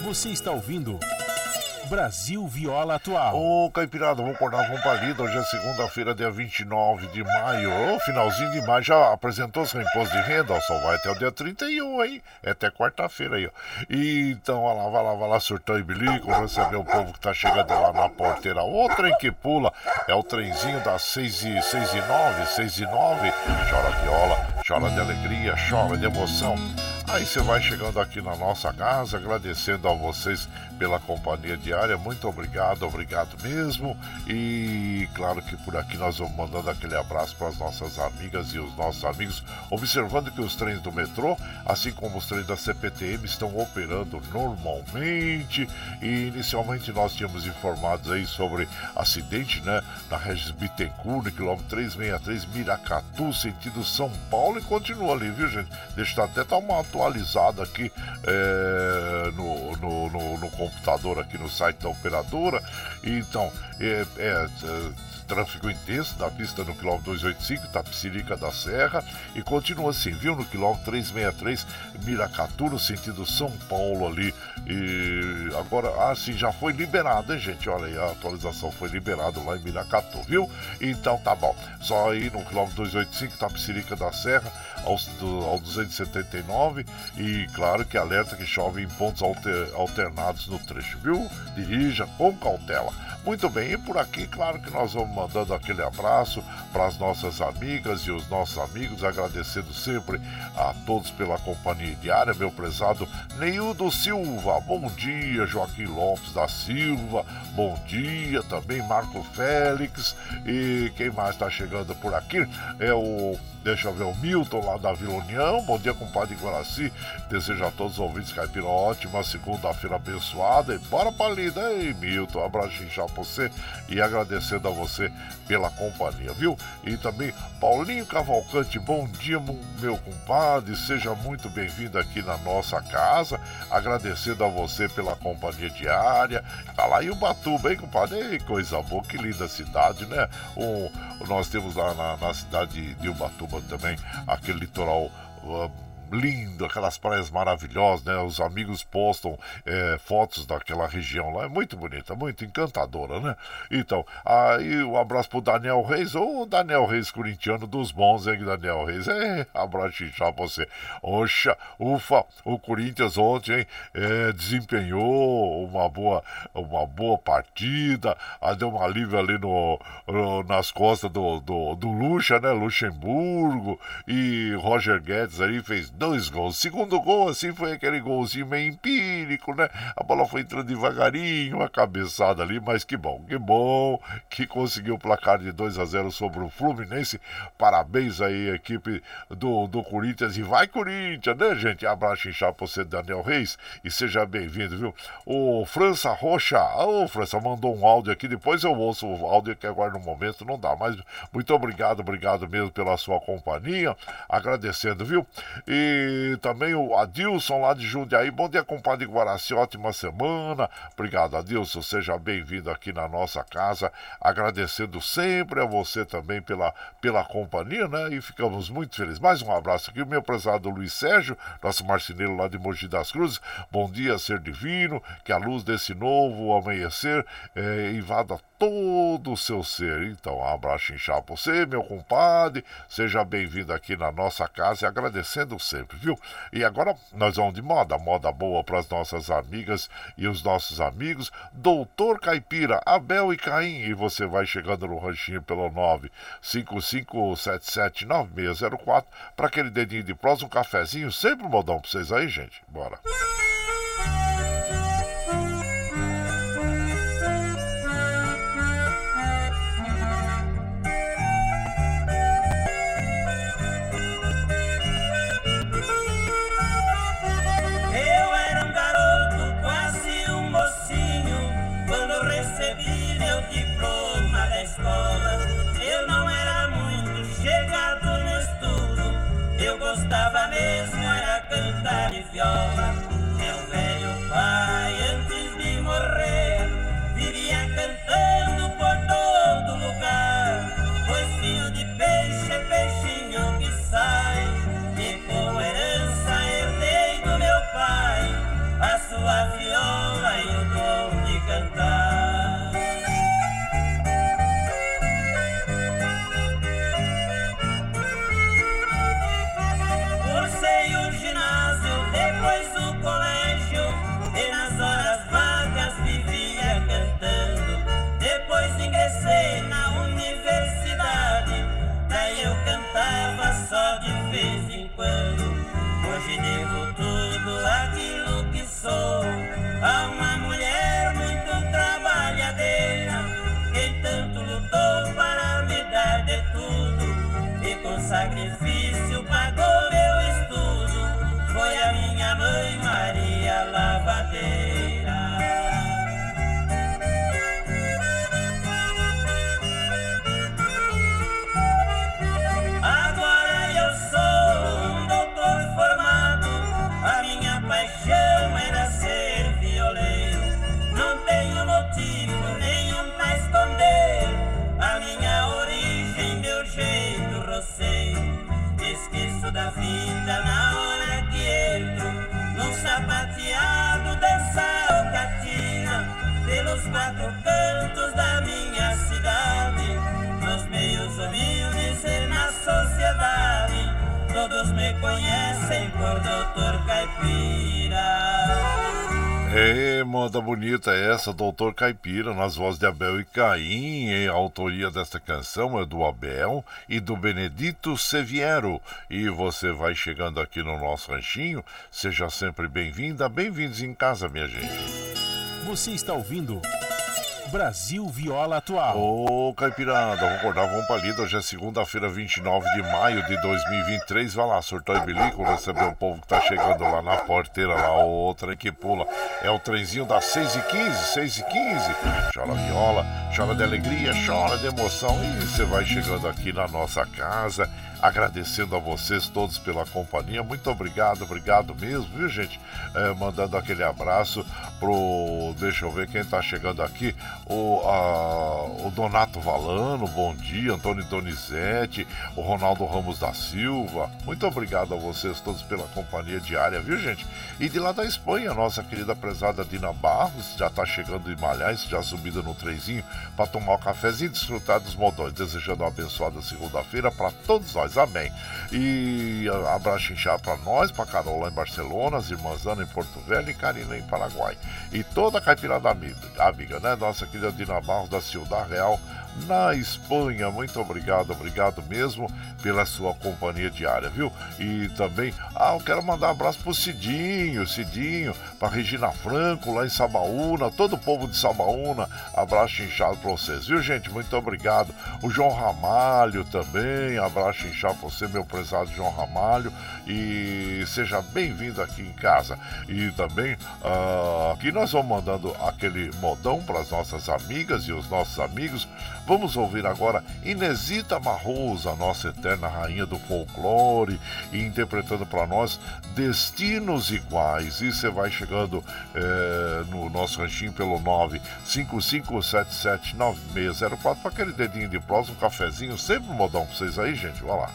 Você está ouvindo. Brasil Viola Atual. Ô, Caipirada, vamos acordar com palida. Hoje é segunda-feira, dia 29 de maio. Ô, finalzinho de maio. Já apresentou seu imposto de renda? Ó, só vai até o dia 31, hein? É até quarta-feira aí, ó. E, então, olha lá, vai lá, vai lá, surtão e bilico, receber o povo que tá chegando lá na porteira. O trem que pula é o trenzinho das 6 e, 6 e 9, 6 e 9. Chora viola, chora de alegria, chora de emoção. Aí você vai chegando aqui na nossa casa, agradecendo a vocês pela companhia diária. Muito obrigado, obrigado mesmo. E claro que por aqui nós vamos mandando aquele abraço para as nossas amigas e os nossos amigos, observando que os trens do metrô, assim como os trens da CPTM, estão operando normalmente. E inicialmente nós tínhamos informados aí sobre acidente, né, na Regis Bittencourt, no quilômetro 363, Miracatu, sentido São Paulo, e continua ali, viu, gente? Deixa até dar uma atualizado aqui é, no, no, no, no, computador, aqui no site da operadora. Então, é, é tráfego intenso da pista no quilômetro 285, Tapicirica da Serra, e continua assim, viu? No quilômetro 363, Miracatu, no sentido São Paulo ali. E agora, assim, já foi liberado, hein, gente? Olha aí, a atualização foi liberada lá em Miracatu, viu? Então tá bom. Só aí no quilômetro 285, Tapicirica da Serra, do, ao 279, e claro que alerta que chove em pontos alter, alternados no trecho, viu? Dirija com cautela. Muito bem, e por aqui, claro que nós vamos mandando aquele abraço para as nossas amigas e os nossos amigos, agradecendo sempre a todos pela companhia diária, meu prezado Neildo Silva, bom dia, Joaquim Lopes da Silva, bom dia também, Marco Félix, e quem mais está chegando por aqui é o Deixa eu ver o Milton lá da Vila União. Bom dia, compadre Guaraci. Desejo a todos os ouvintes caipira ótima segunda-feira abençoada. E bora pra lida, aí, Milton. Abraço você e agradecendo a você pela companhia, viu? E também Paulinho Cavalcante, bom dia, meu compadre. Seja muito bem-vindo aqui na nossa casa. Agradecendo a você pela companhia diária. Tá lá em Ubatuba, hein, compadre? Ei, coisa boa, que linda cidade, né? O, nós temos lá na, na cidade de Ubatuba também, aquele litoral. Uh, lindo, aquelas praias maravilhosas, né? Os amigos postam é, fotos daquela região lá, é muito bonita, muito encantadora, né? Então, aí um abraço pro Daniel Reis, ou Daniel Reis corintiano dos bons, hein, Daniel Reis? É, abraço pra você. Oxa, ufa, o Corinthians ontem é, desempenhou uma boa, uma boa partida, ah, deu um alívio ali no, no, nas costas do, do, do Lucha, né? Luxemburgo e Roger Guedes aí fez dois gols. Segundo gol, assim, foi aquele golzinho meio empírico, né? A bola foi entrando devagarinho, uma cabeçada ali, mas que bom, que bom que conseguiu o placar de 2 a 0 sobre o Fluminense. Parabéns aí, equipe do, do Corinthians. E vai, Corinthians, né, gente? Abraço inchado pra você, Daniel Reis, e seja bem-vindo, viu? O França Rocha, ô, oh, França, mandou um áudio aqui, depois eu ouço o áudio que agora no momento não dá, mas muito obrigado, obrigado mesmo pela sua companhia, agradecendo, viu? E também o Adilson lá de Jundiaí. Bom dia, compadre Guaraci. Ótima semana. Obrigado, Adilson. Seja bem-vindo aqui na nossa casa. Agradecendo sempre a você também pela, pela companhia, né? E ficamos muito felizes. Mais um abraço aqui, o meu prezado Luiz Sérgio, nosso marceneiro lá de Mogi das Cruzes. Bom dia, ser divino. Que a luz desse novo amanhecer é, invada todo o seu ser. Então, um abraço inchado pra você, meu compadre. Seja bem-vindo aqui na nossa casa e agradecendo sempre, viu? E agora nós vamos de moda, moda boa para as nossas amigas e os nossos amigos. Doutor Caipira, Abel e Caim. E você vai chegando no ranchinho pelo 955779604 para aquele dedinho de prosa, um cafezinho. Sempre modão pra vocês aí, gente. Bora. viola. Sapateado dessa alcatina pelos quatro cantos da minha cidade, nos meios humildes e na sociedade, todos me conhecem por Doutor Caipira. É, moda bonita essa, Doutor Caipira, nas vozes de Abel e Caim. A autoria desta canção é do Abel e do Benedito Seviero. E você vai chegando aqui no nosso ranchinho, seja sempre bem-vinda, bem-vindos em casa, minha gente. Você está ouvindo Brasil Viola Atual. Ô, Caipirada, vamos acordar, vamos pra lida. Hoje é segunda-feira, 29 de maio de 2023. Vai lá, surtou e bilico, receber o povo que tá chegando lá na porteira, lá, o trem que pula. É o trenzinho das 6 e 15 6 e 15 Chora viola, chora de alegria, chora de emoção. E você vai chegando aqui na nossa casa agradecendo a vocês todos pela companhia. Muito obrigado, obrigado mesmo, viu, gente? É, mandando aquele abraço pro. Deixa eu ver quem tá chegando aqui. O, a, o Donato Valano, bom dia. Antônio Donizete, o Ronaldo Ramos da Silva. Muito obrigado a vocês todos pela companhia diária, viu, gente? E de lá da Espanha, nossa querida prezada Dina Barros já tá chegando em Malhais, já subida no trenzinho para tomar o um cafezinho e desfrutar dos modões. Desejando uma abençoada segunda-feira para todos nós. Amém. E abraço inchado para nós, para Carol lá em Barcelona, as irmãs Ana em Porto Velho e Karina em Paraguai. E toda a caipirada amiga, amiga, né? Nossa querida Dina Barros da Ciudad Real na Espanha. Muito obrigado, obrigado mesmo pela sua companhia diária, viu? E também, ah, eu quero mandar um abraço pro Cidinho, Cidinho, pra Regina Franco lá em Sabaúna, todo o povo de Sabaúna, abraço inchado pra vocês, viu, gente? Muito obrigado. O João Ramalho também, abraço inchado pra você, meu prezado João Ramalho, e seja bem-vindo aqui em casa. E também, uh, aqui nós vamos mandando aquele modão para as nossas amigas e os nossos amigos Vamos ouvir agora Inesita Barroso, a nossa eterna rainha do folclore, interpretando para nós Destinos Iguais. E você vai chegando é, no nosso ranchinho pelo 955779604 para aquele dedinho de prosa, um cafezinho, sempre um modão para vocês aí, gente. Vai lá.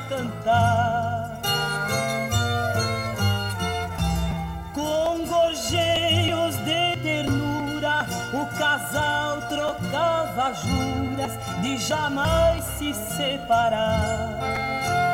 Cantar. Com gorjeios de ternura, o casal trocava juras de jamais se separar.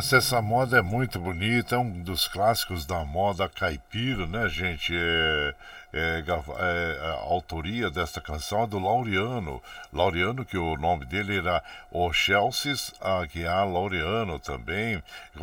Nossa, essa moda é muito bonita, é um dos clássicos da moda caipira, né, gente? É, é, é, a autoria desta canção é do Laureano. Laureano, que o nome dele era o Chelsea Aguiar Laureano também,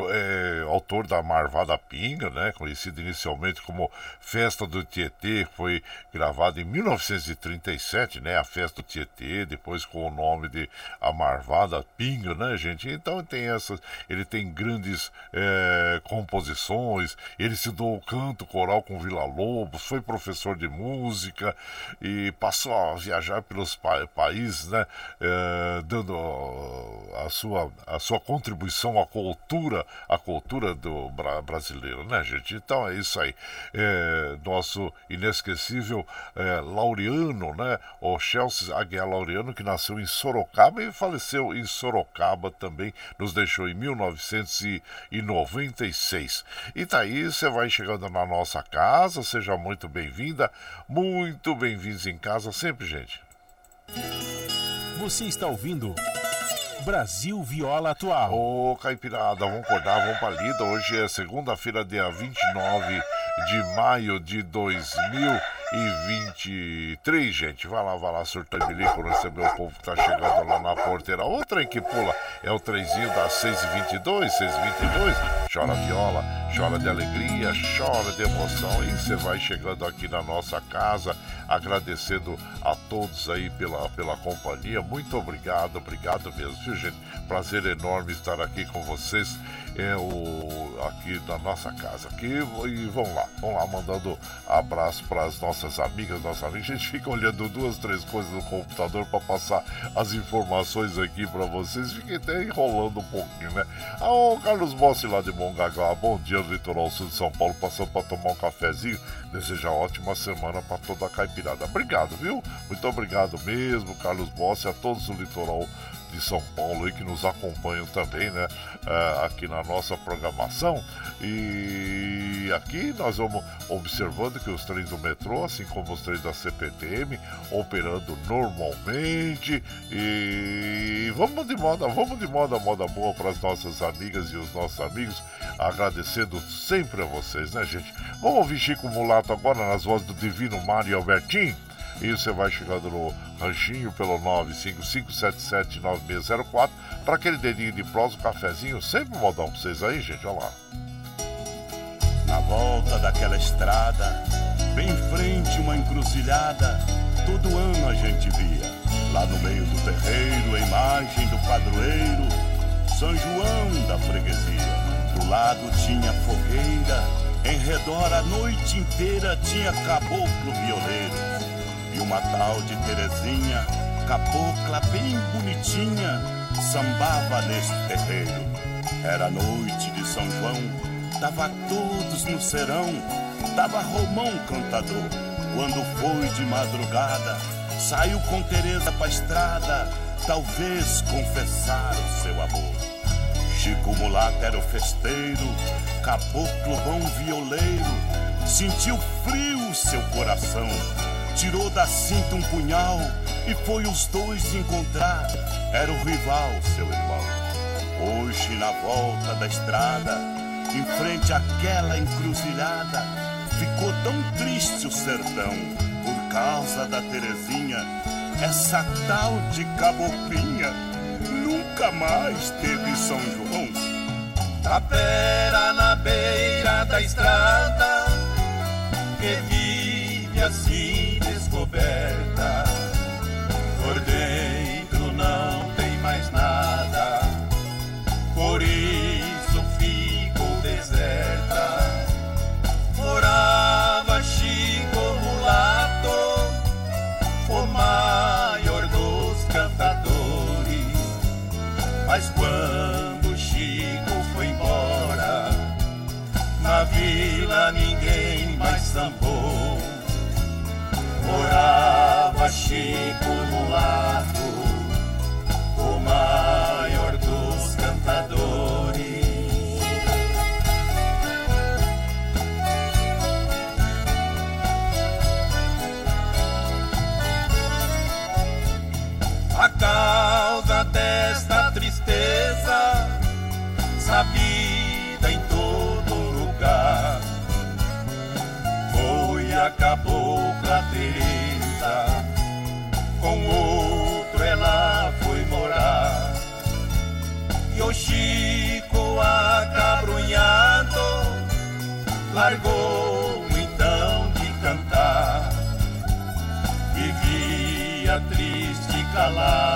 é, autor da Marvada Pinga, né, conhecido inicialmente como Festa do Tietê, foi gravada em 1937, né, a Festa do Tietê, depois com o nome de A Marvada Pinga, né, gente? Então tem essas, ele tem grandes é, composições, ele estudou o canto coral com Vila Lobos, foi professor de música e passou a viajar pelos pa países, né, é, dando a sua, a sua contribuição à cultura, à cultura do bra brasileiro, né, gente? Então é isso aí. É, nosso inesquecível é, Laureano, né, o Chelsea Aguiar Laureano, que nasceu em Sorocaba e faleceu em Sorocaba também, nos deixou em 1996. E tá aí, você vai chegando na nossa casa, seja muito bem-vinda, muito bem-vindos em casa sempre, gente. Você está ouvindo Brasil Viola Atual. Ô, Caipirada, vamos acordar, vamos pra lida. Hoje é segunda-feira, dia 29 de maio de 2023, gente. Vai lá, vai lá, surta e bilico, receber o povo que tá chegando lá na porteira. O trem que pula é o trenzinho das 6h22, 6h22. Chora viola, chora de alegria, chora de emoção. E você vai chegando aqui na nossa casa, agradecendo a todos aí pela, pela companhia. Muito obrigado, obrigado mesmo, viu, gente? Prazer enorme estar aqui com vocês é o aqui na nossa casa aqui e vamos lá, vamos lá mandando abraço para as nossas amigas, nossas amigas. A gente fica olhando duas, três coisas no computador para passar as informações aqui para vocês. Fica até enrolando um pouquinho, né? Ah, o Carlos Bossi lá de Mongaguá, bom dia litoral sul de São Paulo, passando para tomar um cafezinho. Deseja ótima semana para toda a caipirada. Obrigado, viu? Muito obrigado mesmo, Carlos Bossi, a todos do litoral de São Paulo aí que nos acompanham também, né? eh, aqui na nossa programação. E aqui nós vamos observando que os trens do metrô, assim como os trens da CPTM, operando normalmente. E vamos de moda, vamos de moda, moda boa para as nossas amigas e os nossos amigos, agradecendo sempre a vocês, né, gente? Vamos ouvir Chico Mulato agora nas vozes do Divino Mário Albertinho. E você vai chegando no ranchinho pelo 955779604 para aquele dedinho de prosa, um cafezinho, sempre um modão pra vocês aí, gente, olha lá. Na volta daquela estrada, bem em frente uma encruzilhada, todo ano a gente via. Lá no meio do terreiro, a imagem do padroeiro, São João da freguesia. Do lado tinha fogueira, em redor a noite inteira tinha caboclo violeiro. E uma tal de Terezinha, cabocla bem bonitinha, sambava neste terreiro. Era noite de São João, tava todos no serão, tava Romão cantador. Quando foi de madrugada, saiu com Teresa pra estrada, talvez confessar o seu amor. Chico Mulato era o festeiro, caboclo bom violeiro, sentiu frio seu coração, tirou da cinta um punhal e foi os dois encontrar. Era o rival, seu irmão. Hoje, na volta da estrada, em frente àquela encruzilhada, ficou tão triste o sertão por causa da Terezinha, essa tal de caboclinha. Nunca mais teve São João. Tapera na beira da estrada que vive assim descoberta. Triste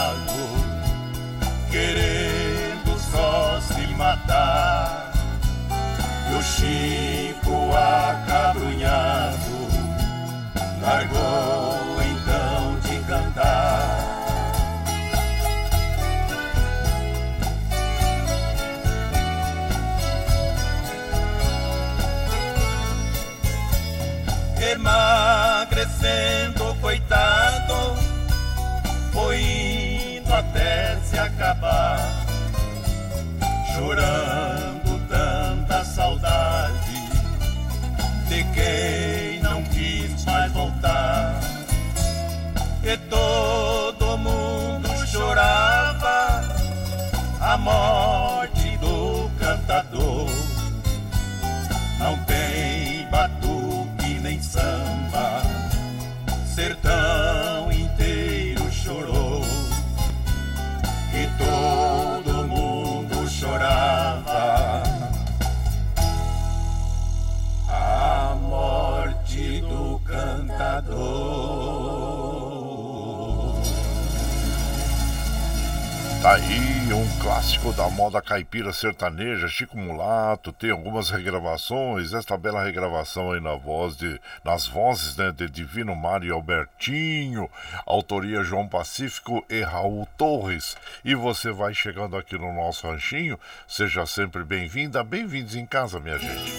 clássico da moda caipira sertaneja, Chico Mulato, tem algumas regravações, esta bela regravação aí na voz de, nas vozes né, de Divino Mário e Albertinho, autoria João Pacífico e Raul Torres. E você vai chegando aqui no nosso ranchinho, seja sempre bem-vinda, bem-vindos em casa, minha gente.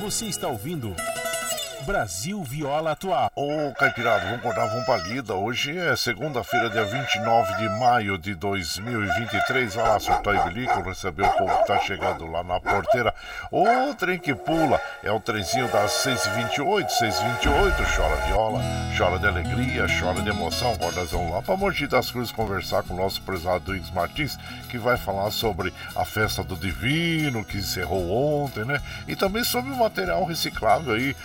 Você está ouvindo Brasil Viola Atual. Ô, Caipirada, vamos acordar, vamos pra lida. Hoje é segunda-feira, dia 29 de maio de 2023. Vai lá, soltar e bilico, receber o povo que tá chegando lá na porteira. Ô, trem que pula, é o trenzinho das 6h28, 6h28. Chora viola, chora de alegria, chora de emoção. Vamos lá pra Mogi das Cruzes conversar com o nosso prezado Iggs Martins, que vai falar sobre a festa do Divino, que encerrou ontem, né? E também sobre o material reciclável aí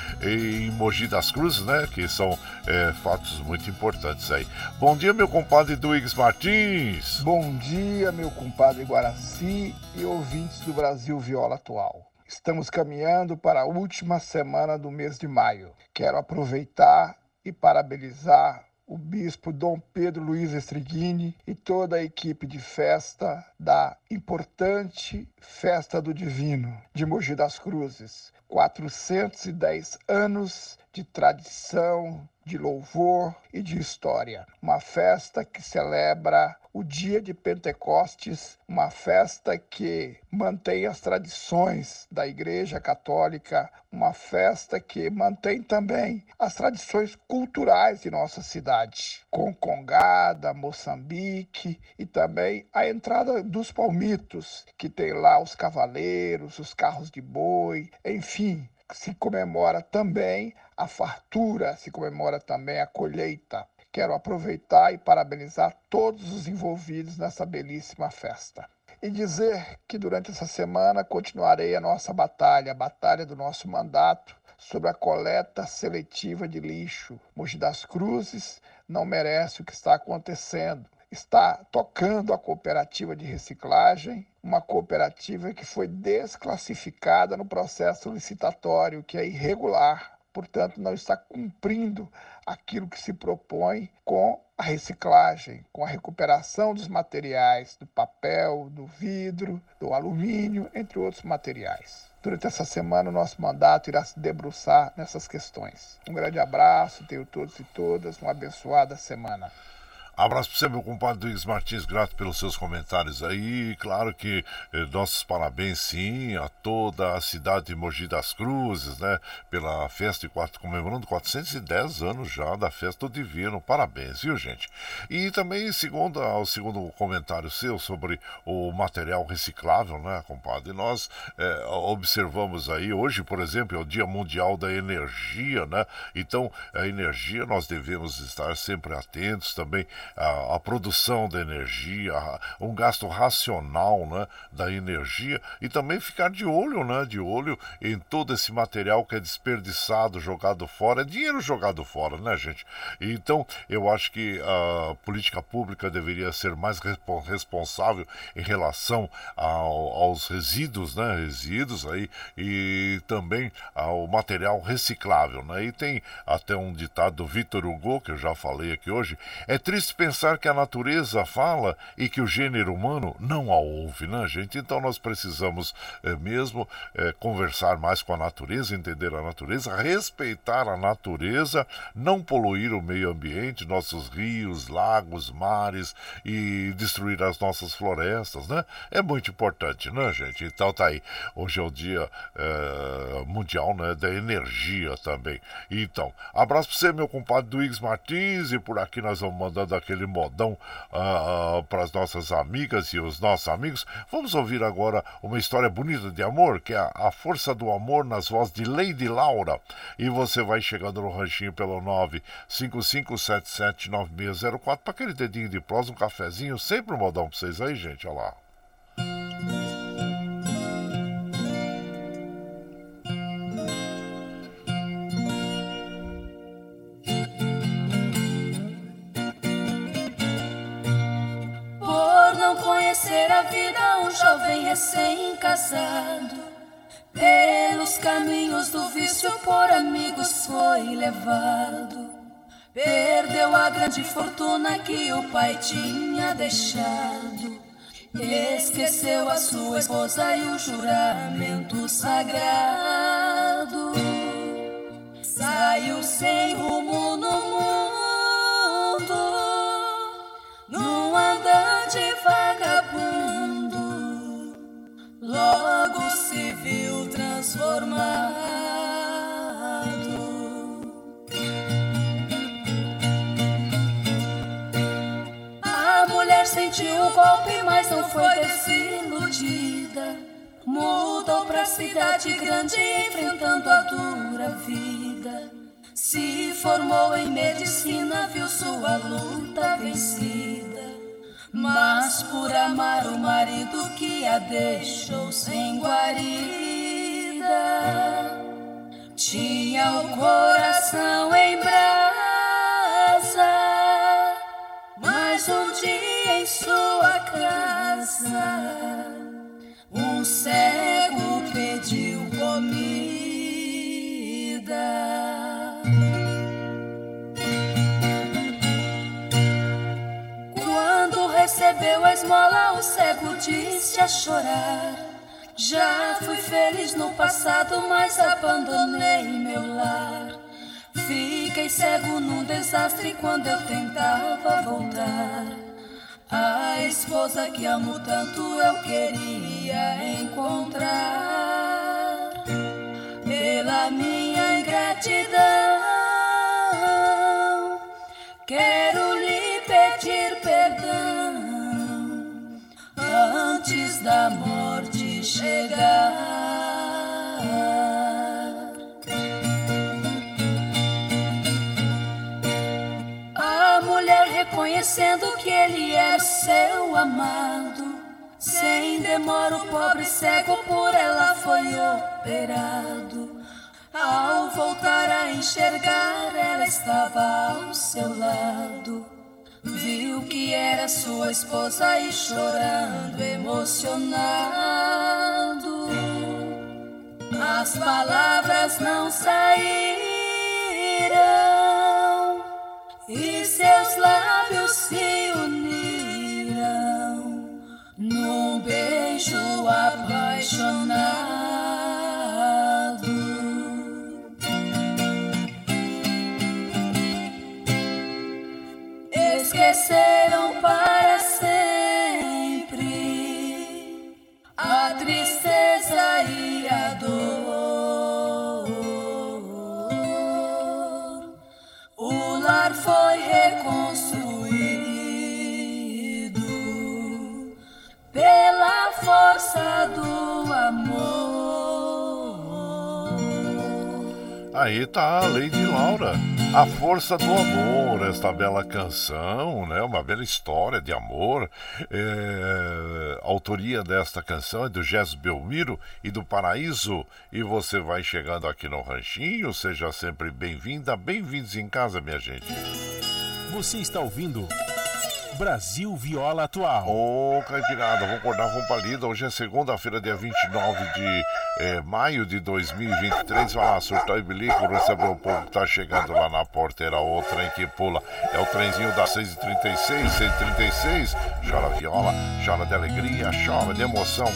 em Mogi das Cruzes, né? Que são é, fatos muito importantes aí. Bom dia, meu compadre Duígues Martins. Bom dia, meu compadre Guaraci e ouvintes do Brasil Viola Atual. Estamos caminhando para a última semana do mês de maio. Quero aproveitar e parabenizar o bispo Dom Pedro Luiz Estriguini e toda a equipe de festa da importante Festa do Divino de Mogi das Cruzes. 410 anos de tradição, de louvor e de história. Uma festa que celebra o dia de Pentecostes, uma festa que mantém as tradições da Igreja Católica, uma festa que mantém também as tradições culturais de nossa cidade, com Congada, Moçambique e também a entrada dos palmitos, que tem lá os cavaleiros, os carros de boi, enfim, se comemora também a fartura, se comemora também a colheita. Quero aproveitar e parabenizar todos os envolvidos nessa belíssima festa. E dizer que durante essa semana continuarei a nossa batalha, a batalha do nosso mandato sobre a coleta seletiva de lixo. Mogi das Cruzes não merece o que está acontecendo. Está tocando a cooperativa de reciclagem, uma cooperativa que foi desclassificada no processo licitatório, que é irregular, portanto, não está cumprindo aquilo que se propõe com a reciclagem, com a recuperação dos materiais, do papel, do vidro, do alumínio, entre outros materiais. Durante essa semana, o nosso mandato irá se debruçar nessas questões. Um grande abraço, tenho todos e todas uma abençoada semana. Abraço para você, meu compadre Luiz Martins, grato pelos seus comentários aí. Claro que eh, nossos parabéns, sim, a toda a cidade de Mogi das Cruzes, né? Pela festa de quatro, comemorando 410 anos já da festa do Divino. Parabéns, viu, gente? E também, segundo o segundo comentário seu sobre o material reciclável, né, compadre? Nós eh, observamos aí, hoje, por exemplo, é o Dia Mundial da Energia, né? Então, a energia nós devemos estar sempre atentos também a, a produção da energia, um gasto racional né, da energia e também ficar de olho, né, de olho em todo esse material que é desperdiçado, jogado fora, é dinheiro jogado fora, né, gente? Então, eu acho que a política pública deveria ser mais responsável em relação ao, aos resíduos, né, resíduos aí e também ao material reciclável, né? E tem até um ditado do Vitor Hugo que eu já falei aqui hoje, é triste pensar que a natureza fala e que o gênero humano não a ouve, né, gente? Então nós precisamos é, mesmo é, conversar mais com a natureza, entender a natureza, respeitar a natureza, não poluir o meio ambiente, nossos rios, lagos, mares e destruir as nossas florestas, né? É muito importante, né, gente? Então tá aí. Hoje é o dia é, mundial né, da energia também. Então, abraço pra você, meu compadre Duígues Martins, e por aqui nós vamos mandando aquele modão uh, uh, para as nossas amigas e os nossos amigos. Vamos ouvir agora uma história bonita de amor, que é a, Força do Amor nas vozes de Lady Laura. E você vai chegando no ranchinho pelo 955779604 para aquele dedinho de prosa, um cafezinho, sempre um modão para vocês aí, gente. Olha lá. Conhecer a vida um jovem recém-casado. Pelos caminhos do vício por amigos foi levado. Perdeu a grande fortuna que o pai tinha deixado. Esqueceu a sua esposa e o juramento sagrado. Saiu sem rumo no mundo, num andante vagabundo, viu transformado. A mulher sentiu o golpe, mas não foi desiludida. Mudou pra cidade grande, enfrentando a dura vida. Se formou em medicina, viu sua luta vencida. Mas por amar o marido que a deixou sem guarida, tinha o coração em brasa. Mas um dia em sua casa, um cego recebeu a esmola, o cego disse a chorar. Já fui feliz no passado, mas abandonei meu lar. Fiquei cego num desastre quando eu tentava voltar. A esposa que amo tanto eu queria encontrar. Pela minha ingratidão, quero da morte chegar. A mulher reconhecendo que ele é seu amado, sem demora o pobre cego por ela foi operado. Ao voltar a enxergar, ela estava ao seu lado. Viu que era sua esposa e chorando, emocionado. As palavras não saíram e seus lábios se uniram num beijo apaixonado. Esqueceram para sempre a tristeza e a dor. O lar foi reconstruído pela força do amor. Aí tá a Lady Laura, A Força do Amor, esta bela canção, né? Uma bela história de amor. É... A autoria desta canção é do Jess Belmiro e do Paraíso. E você vai chegando aqui no Ranchinho, seja sempre bem-vinda, bem-vindos em casa, minha gente. Você está ouvindo Brasil Viola Atual. Ô, oh, Caipirada, vamos acordar, vamos palida. Hoje é segunda-feira, dia 29 de é, maio de 2023. Vai lá, surtar e bilico, receber o povo que tá chegando lá na porteira. O trem que pula é o trenzinho das 6h36, 6h36. Chora viola, chora de alegria, chora de emoção.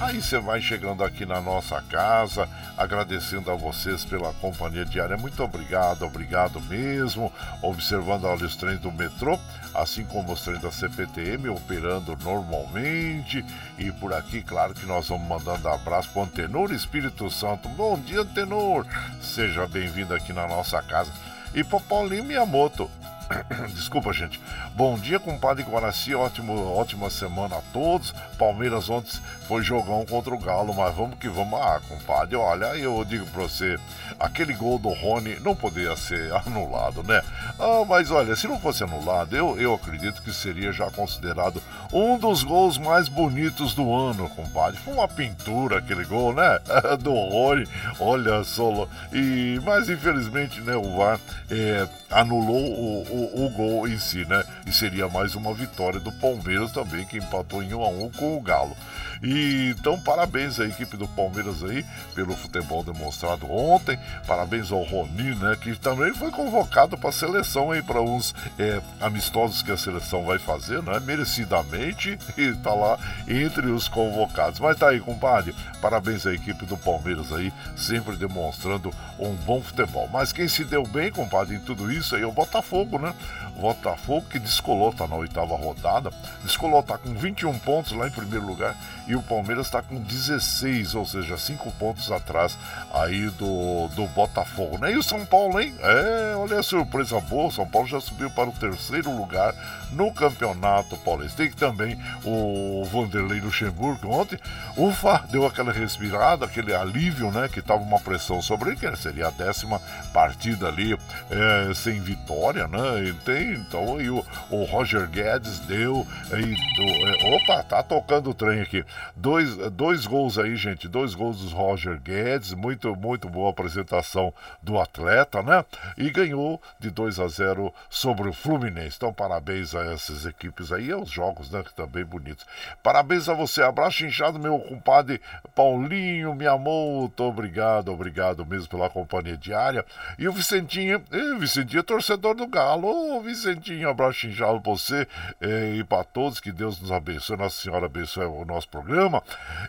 Aí você vai chegando aqui na nossa casa, agradecendo a vocês pela companhia diária. Muito obrigado, obrigado mesmo. Observando ali os trens do metrô, assim como os trens da CPTM operando normalmente. E por aqui, claro que nós vamos mandando abraço para o Antenor Espírito Santo. Bom dia, Antenor! Seja bem-vindo aqui na nossa casa. E para Paulinho Miyamoto. Desculpa, gente. Bom dia, compadre Guaraci. Ótimo, ótima semana a todos. Palmeiras ontem foi jogão contra o Galo, mas vamos que vamos. Ah, compadre, olha, eu digo pra você, aquele gol do Rony não poderia ser anulado, né? Ah, mas olha, se não fosse anulado, eu, eu acredito que seria já considerado um dos gols mais bonitos do ano, compadre. Foi uma pintura aquele gol, né? do Rony. Olha só. E, mas infelizmente, né, o VAR é, anulou o, o o, gol em si, né? E seria mais uma vitória do Palmeiras também, que empatou em 1 a 1 com o Galo. E então, parabéns à equipe do Palmeiras aí pelo futebol demonstrado ontem. Parabéns ao Roni, né? Que também foi convocado para a seleção aí, para uns é, amistosos que a seleção vai fazer, né? Merecidamente, e tá lá entre os convocados. Mas tá aí, compadre. Parabéns à equipe do Palmeiras aí, sempre demonstrando um bom futebol. Mas quem se deu bem, compadre, em tudo isso aí é o Botafogo, né? Botafogo que descolou, tá na oitava rodada. Descolou, tá com 21 pontos lá em primeiro lugar e o Palmeiras está com 16, ou seja, 5 pontos atrás aí do, do Botafogo, né? E o São Paulo, hein? É, olha a surpresa boa, o São Paulo já subiu para o terceiro lugar no Campeonato Paulista. Tem também o Vanderlei Luxemburgo ontem, ufa, deu aquela respirada, aquele alívio, né? Que tava uma pressão sobre ele, que seria a décima partida ali é, sem vitória, né? E tem, então, aí o, o Roger Guedes deu, aí, do, é, opa, tá tocando o trem aqui. Dois, dois gols aí, gente, dois gols do Roger Guedes, muito, muito boa apresentação do atleta, né? E ganhou de 2 a 0 sobre o Fluminense. Então, parabéns a essas equipes aí, aos jogos, né? Que também bonitos. Parabéns a você, abraço inchado, meu compadre Paulinho Miyamoto. Obrigado, obrigado mesmo pela companhia diária. E o Vicentinho, e Vicentinho é torcedor do Galo. Ô, Vicentinho, abraço inchado pra você eh, e para todos. Que Deus nos abençoe, Nossa Senhora abençoe o nosso programa.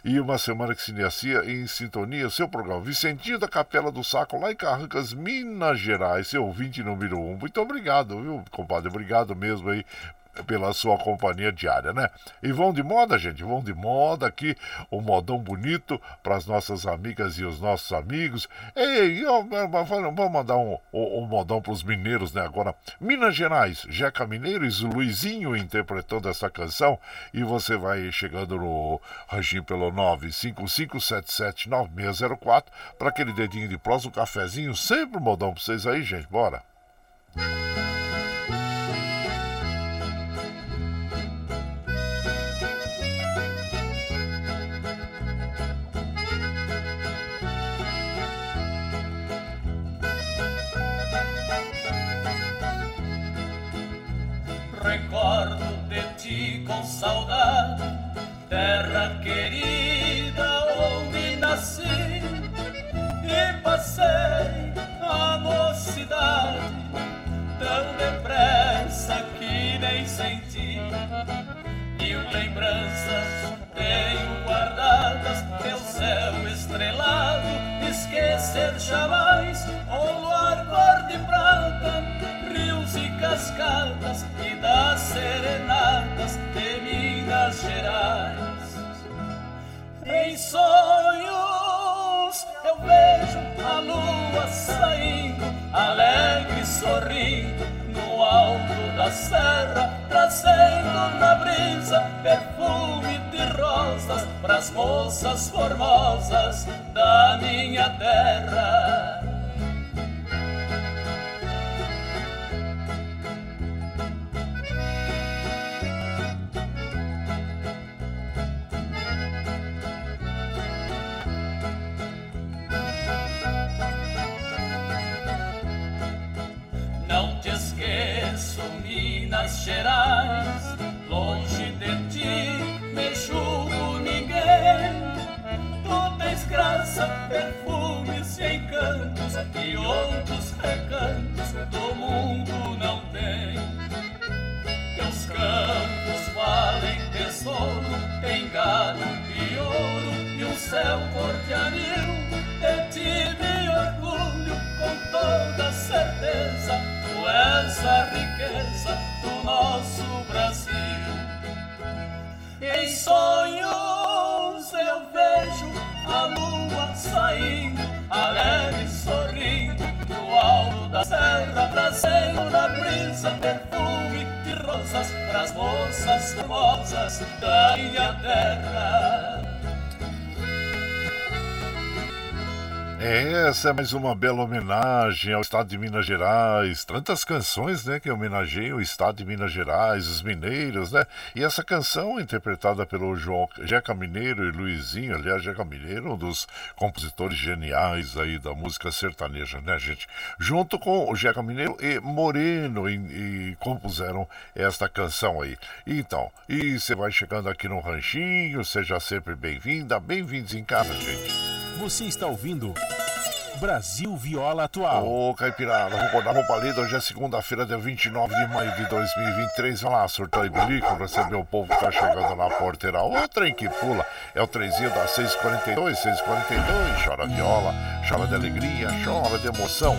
E uma semana que se inicia em sintonia, seu programa. Vicentinho da Capela do Saco, lá em Carrancas, Minas Gerais, seu ouvinte número um. Muito obrigado, viu, compadre? Obrigado mesmo aí pela sua companhia diária, né? E vão de moda, gente, vão de moda aqui, um modão bonito para as nossas amigas e os nossos amigos. Ei, vamos mandar um, um, um modão para os mineiros, né? Agora, Minas Gerais, Jeca Mineiros, Luizinho interpretando essa canção e você vai chegando no ranchinho pelo 955779604 para aquele dedinho de prosa, um cafezinho, sempre um modão para vocês aí, gente, bora! com pras moças formosas da minha terra. Moças formosas da minha Essa é mais uma bela homenagem ao estado de Minas Gerais. Tantas canções, né, que homenageiam o estado de Minas Gerais, os mineiros, né? E essa canção, interpretada pelo João Jeca Mineiro e Luizinho, aliás, Jeca Mineiro, um dos compositores geniais aí da música sertaneja, né, gente? Junto com o Jeca Mineiro e Moreno, e, e compuseram esta canção aí. Então, e você vai chegando aqui no Ranchinho, seja sempre bem-vinda, bem-vindos em casa, gente. Você está ouvindo Brasil Viola Atual. Ô, Caipirada, vou roupa lida. Hoje é segunda-feira, dia 29 de maio de 2023. Vai lá, surtou e bilico, receber o povo que tá chegando na porteira. O trem que pula é o trenzinho das 6h42, 6h42. Chora viola, chora de alegria, chora de emoção.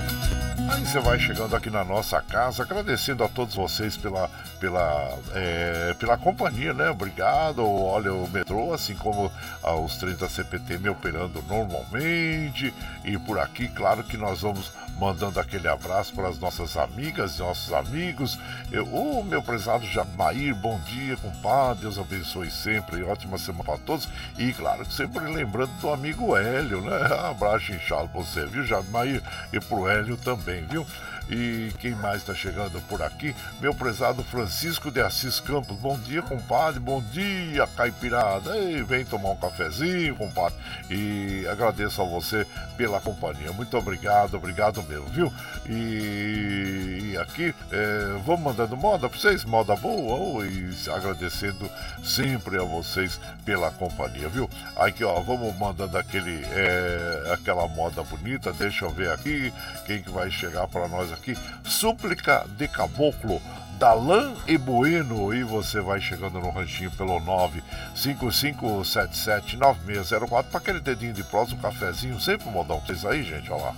Aí você vai chegando aqui na nossa casa, agradecendo a todos vocês pela, pela, é, pela companhia, né? Obrigado. Olha, o metrô, assim como os 30 CPT me operando normalmente. E por aqui, claro que nós vamos mandando aquele abraço para as nossas amigas e nossos amigos. O meu prezado Jamair, bom dia, compadre. Deus abençoe sempre. Ótima semana para todos. E claro que sempre lembrando do amigo Hélio, né? Abraço inchado para você, viu, Jamair? E pro Hélio também, viu? E quem mais está chegando por aqui? Meu prezado Francisco de Assis Campos. Bom dia, compadre. Bom dia, caipirada. Ei, vem tomar um cafezinho, compadre. E agradeço a você pela companhia. Muito obrigado, obrigado mesmo, viu? E, e aqui, é, vamos mandando moda para vocês, moda boa. E agradecendo sempre a vocês pela companhia, viu? Aqui, ó, vamos mandando aquele, é, aquela moda bonita. Deixa eu ver aqui quem que vai chegar para nós aqui. Súplica de Caboclo. Dalan e Bueno. E você vai chegando no ranchinho pelo 955779604 para aquele dedinho de prosa, um cafezinho. Sempre um modão. Vocês aí, gente, olha lá.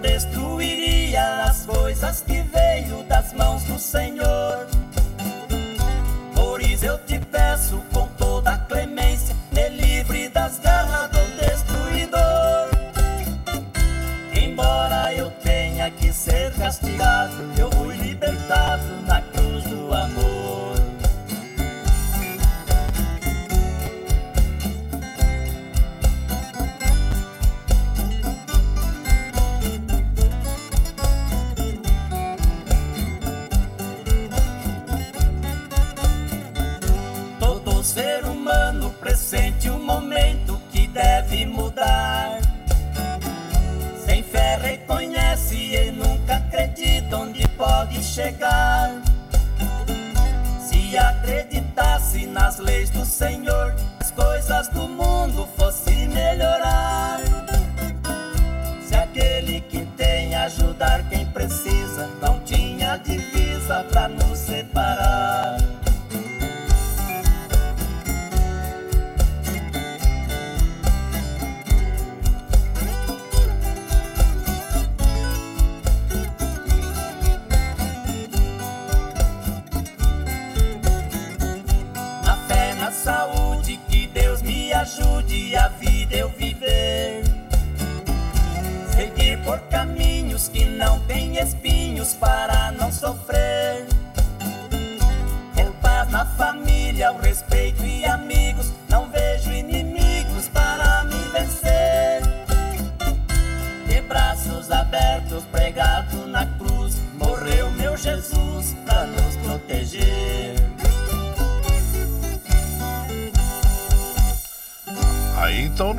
Destruiria as coisas que veio das mãos do Senhor.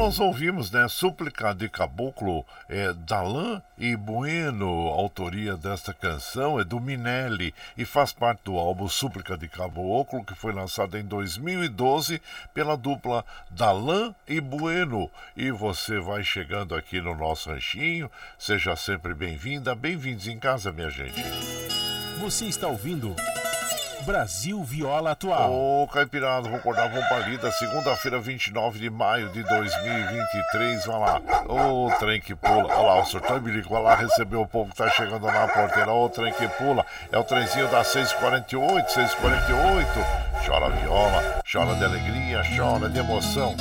Nós ouvimos, né? Súplica de Caboclo, é, Dalan e Bueno, autoria desta canção é do Minelli e faz parte do álbum Súplica de Caboclo, que foi lançado em 2012 pela dupla Dalan e Bueno. E você vai chegando aqui no nosso ranchinho, seja sempre bem-vinda, bem-vindos em casa, minha gente. Você está ouvindo Brasil Viola Atual. Ô, Caipirada, vou acordar com palida, segunda-feira, 29 de maio de 2023, vai lá. Ô, trem que pula, olha lá, o surtão bilico, vai lá receber o povo que tá chegando na porteira. Ô, trem que pula, é o trenzinho das 6h48, 6h48. Chora viola, chora de alegria, chora de emoção.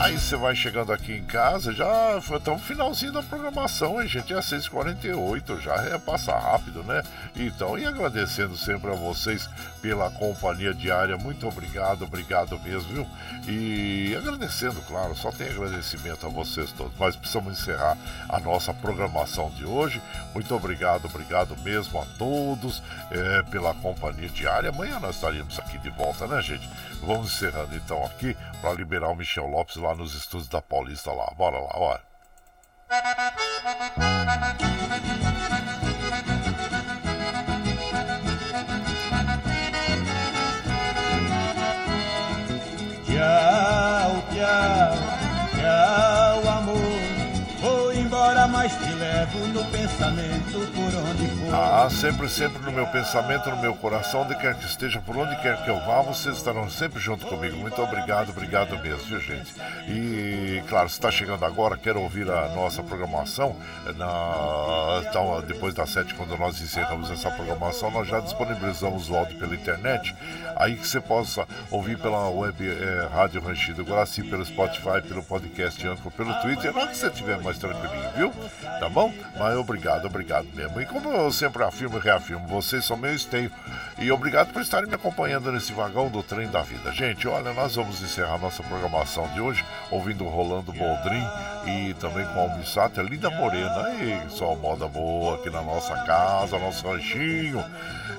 Aí você vai chegando aqui em casa, já estamos finalzinho da programação, hein, gente? É 6h48, já é, passa rápido, né? Então, e agradecendo sempre a vocês pela companhia diária, muito obrigado, obrigado mesmo, viu? E agradecendo, claro, só tem agradecimento a vocês todos, mas precisamos encerrar a nossa programação de hoje. Muito obrigado, obrigado mesmo a todos é, pela companhia diária. Amanhã nós estaremos aqui de volta, né, gente? Vamos encerrando então aqui para liberar o Michel Lopes lá nos estúdios da Paulista lá. Bora lá, olha. Tchau, tchau, tchau, amor. Vou embora, mas te levo no pensamento por onde for. Ah, sempre, sempre no meu pensamento, no meu coração, onde quer que esteja, por onde quer que eu vá, vocês estarão sempre junto comigo. Muito obrigado, obrigado mesmo, viu, gente? E, claro, se está chegando agora, quer ouvir a nossa programação, na, então, depois das sete, quando nós encerramos essa programação, nós já disponibilizamos o áudio pela internet, aí que você possa ouvir pela web é, Rádio Ranchido Guaraci, pelo Spotify, pelo podcast Anchor, pelo Twitter, hora que você estiver mais tranquilinho, viu? Tá bom? Mas obrigado, obrigado mesmo. E como eu sempre afirmo e reafirmo, vocês são meu esteio. E obrigado por estarem me acompanhando nesse vagão do trem da vida. Gente, olha, nós vamos encerrar nossa programação de hoje ouvindo Rolando Boldrin e também com a Almissata Linda Morena. E só moda boa aqui na nossa casa, nosso ranchinho.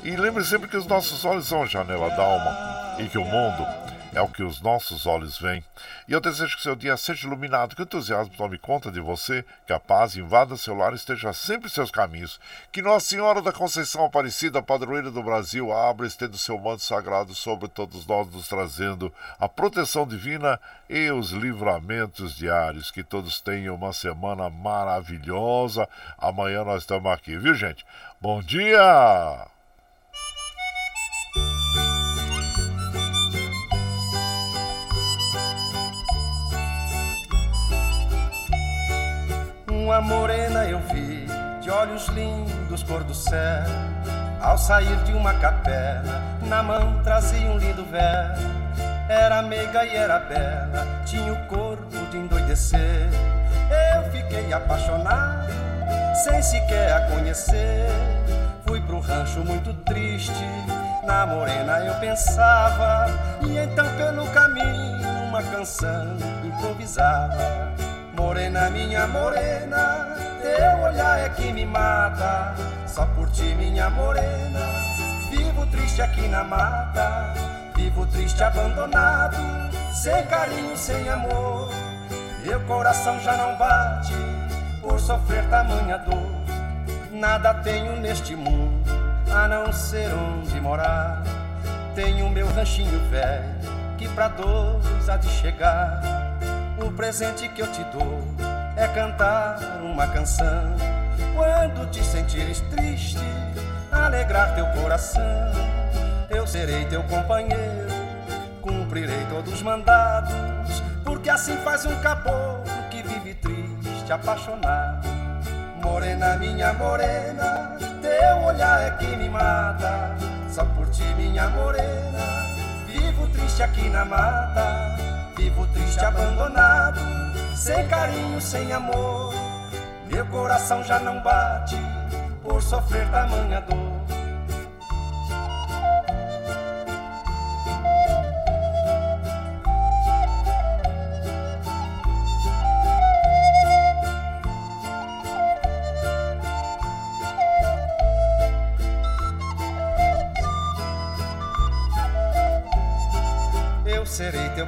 E lembre sempre que os nossos olhos são a janela da alma e que o mundo é o que os nossos olhos veem. E eu desejo que seu dia seja iluminado, que o entusiasmo tome conta de você, que a paz invada seu lar e esteja sempre em seus caminhos. Que Nossa Senhora da Conceição Aparecida, padroeira do Brasil, abra e estenda seu manto sagrado sobre todos nós, nos trazendo a proteção divina e os livramentos diários. Que todos tenham uma semana maravilhosa. Amanhã nós estamos aqui, viu, gente? Bom dia! Uma morena eu vi, de olhos lindos, cor do céu. Ao sair de uma capela, na mão trazia um lindo véu. Era meiga e era bela, tinha o corpo de endoidecer. Eu fiquei apaixonado, sem sequer a conhecer. Fui pro rancho muito triste, na morena eu pensava. E então pelo caminho uma canção improvisava. Morena, minha morena, teu olhar é que me mata. Só por ti, minha morena, vivo triste aqui na mata. Vivo triste, abandonado, sem carinho, sem amor. Meu coração já não bate por sofrer tamanha dor. Nada tenho neste mundo a não ser onde morar. Tenho meu ranchinho velho que pra dois há de chegar. O presente que eu te dou é cantar uma canção. Quando te sentires triste, alegrar teu coração. Eu serei teu companheiro, cumprirei todos os mandados, porque assim faz um caboclo que vive triste, apaixonado. Morena, minha morena, teu olhar é que me mata. Só por ti, minha morena, vivo triste aqui na mata. Vivo triste, abandonado, sem carinho, sem amor. Meu coração já não bate por sofrer tamanha dor.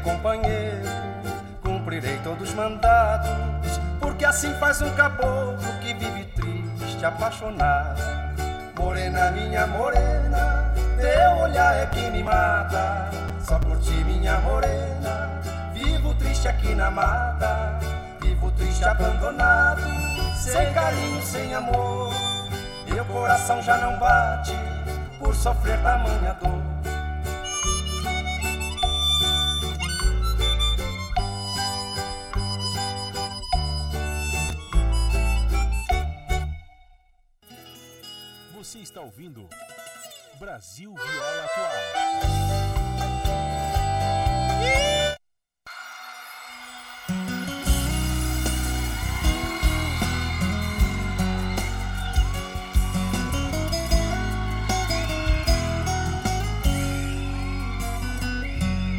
Companheiro, cumprirei todos os mandados, porque assim faz um caboclo que vive triste, apaixonado. Morena, minha morena, teu olhar é que me mata. Só por ti, minha morena, vivo triste aqui na mata. Vivo triste, abandonado, sem carinho, sem amor. Meu coração já não bate por sofrer tamanha dor. Ouvindo Brasil Viola Atual.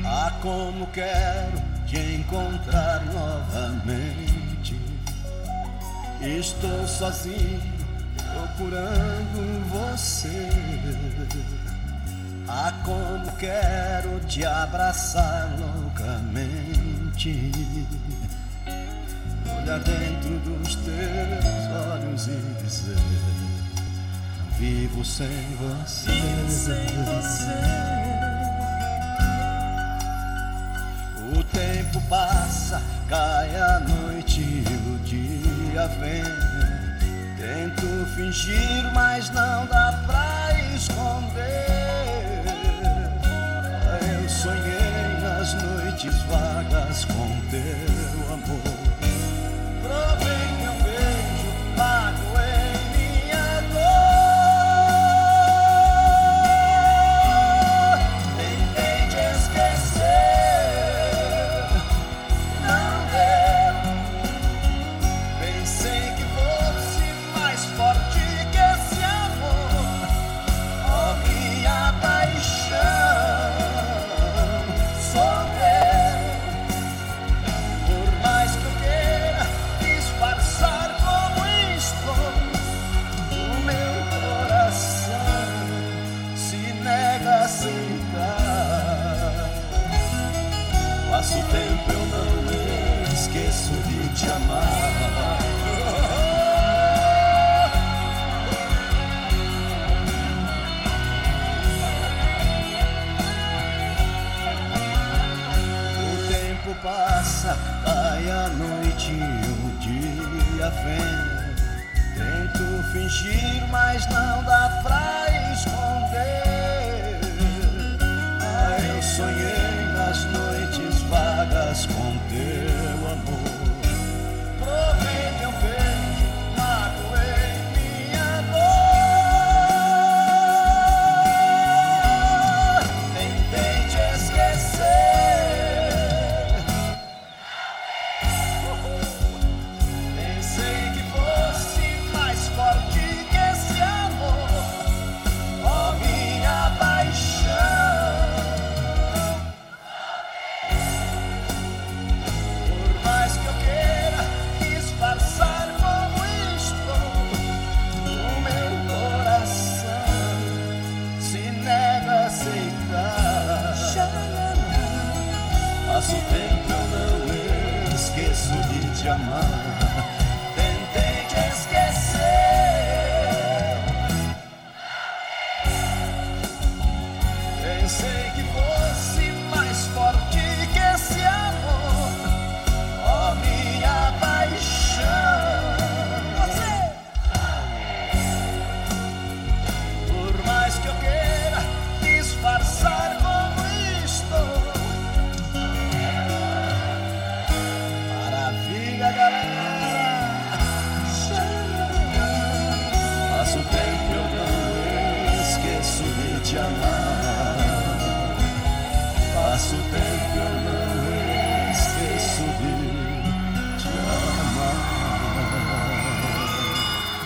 Ah, como quero te encontrar novamente. Estou sozinho procurando você. Ah, como quero te abraçar loucamente. Olhar dentro dos teus olhos e dizer: Vivo sem você. O tempo passa, cai a noite e o dia vem. Tento fingir, mas não dá pra esconder.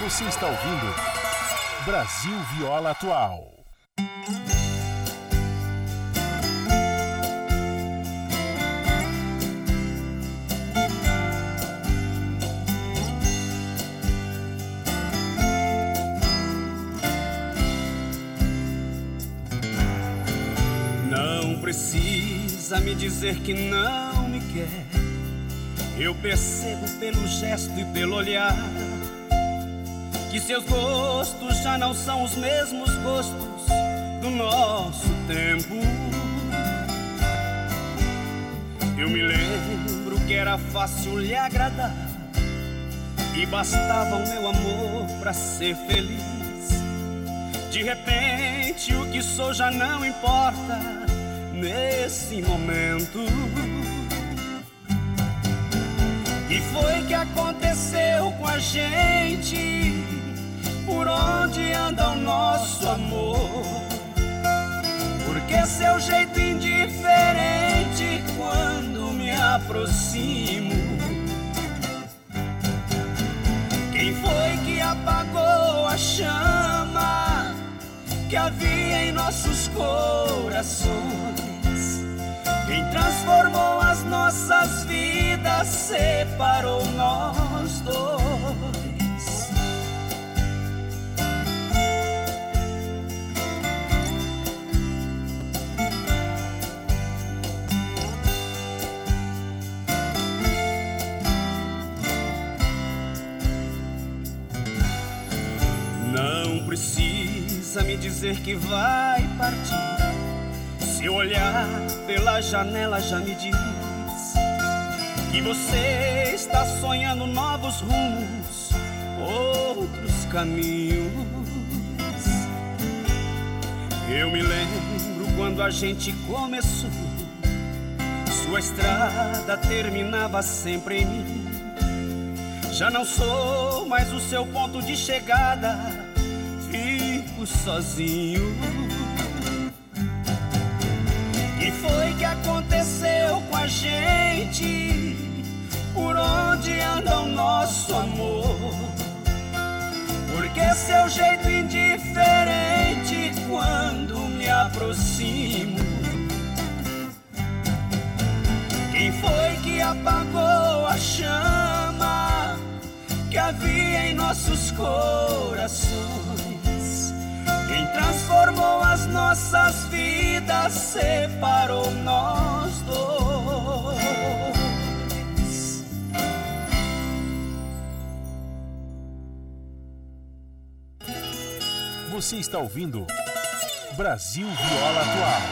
Você está ouvindo Brasil Viola Atual. Não precisa me dizer que não me quer. Eu percebo pelo gesto e pelo olhar que seus gostos já não são os mesmos gostos do nosso tempo. Eu me lembro que era fácil lhe agradar e bastava o meu amor para ser feliz. De repente, o que sou já não importa nesse momento. E foi que aconteceu com a gente? Por onde anda o nosso amor? Porque seu jeito indiferente quando me aproximo. Quem foi que apagou a chama que havia em nossos corações? Quem transformou as nossas vidas, separou nós dois. Precisa me dizer que vai partir. Seu olhar pela janela já me diz que você está sonhando novos rumos, outros caminhos. Eu me lembro quando a gente começou, sua estrada terminava sempre em mim. Já não sou mais o seu ponto de chegada, fico sozinho. E foi que aconteceu com a gente? Por onde anda o nosso amor? Porque seu jeito indiferente quando me aproximo. Quem foi que apagou a chama que havia em nossos corações? Quem transformou as nossas vidas, separou nós dois. Você está ouvindo Brasil Viola Atual.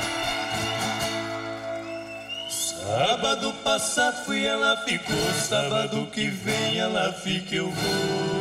Sábado passado fui, ela ficou. Sábado que vem ela fica, eu vou.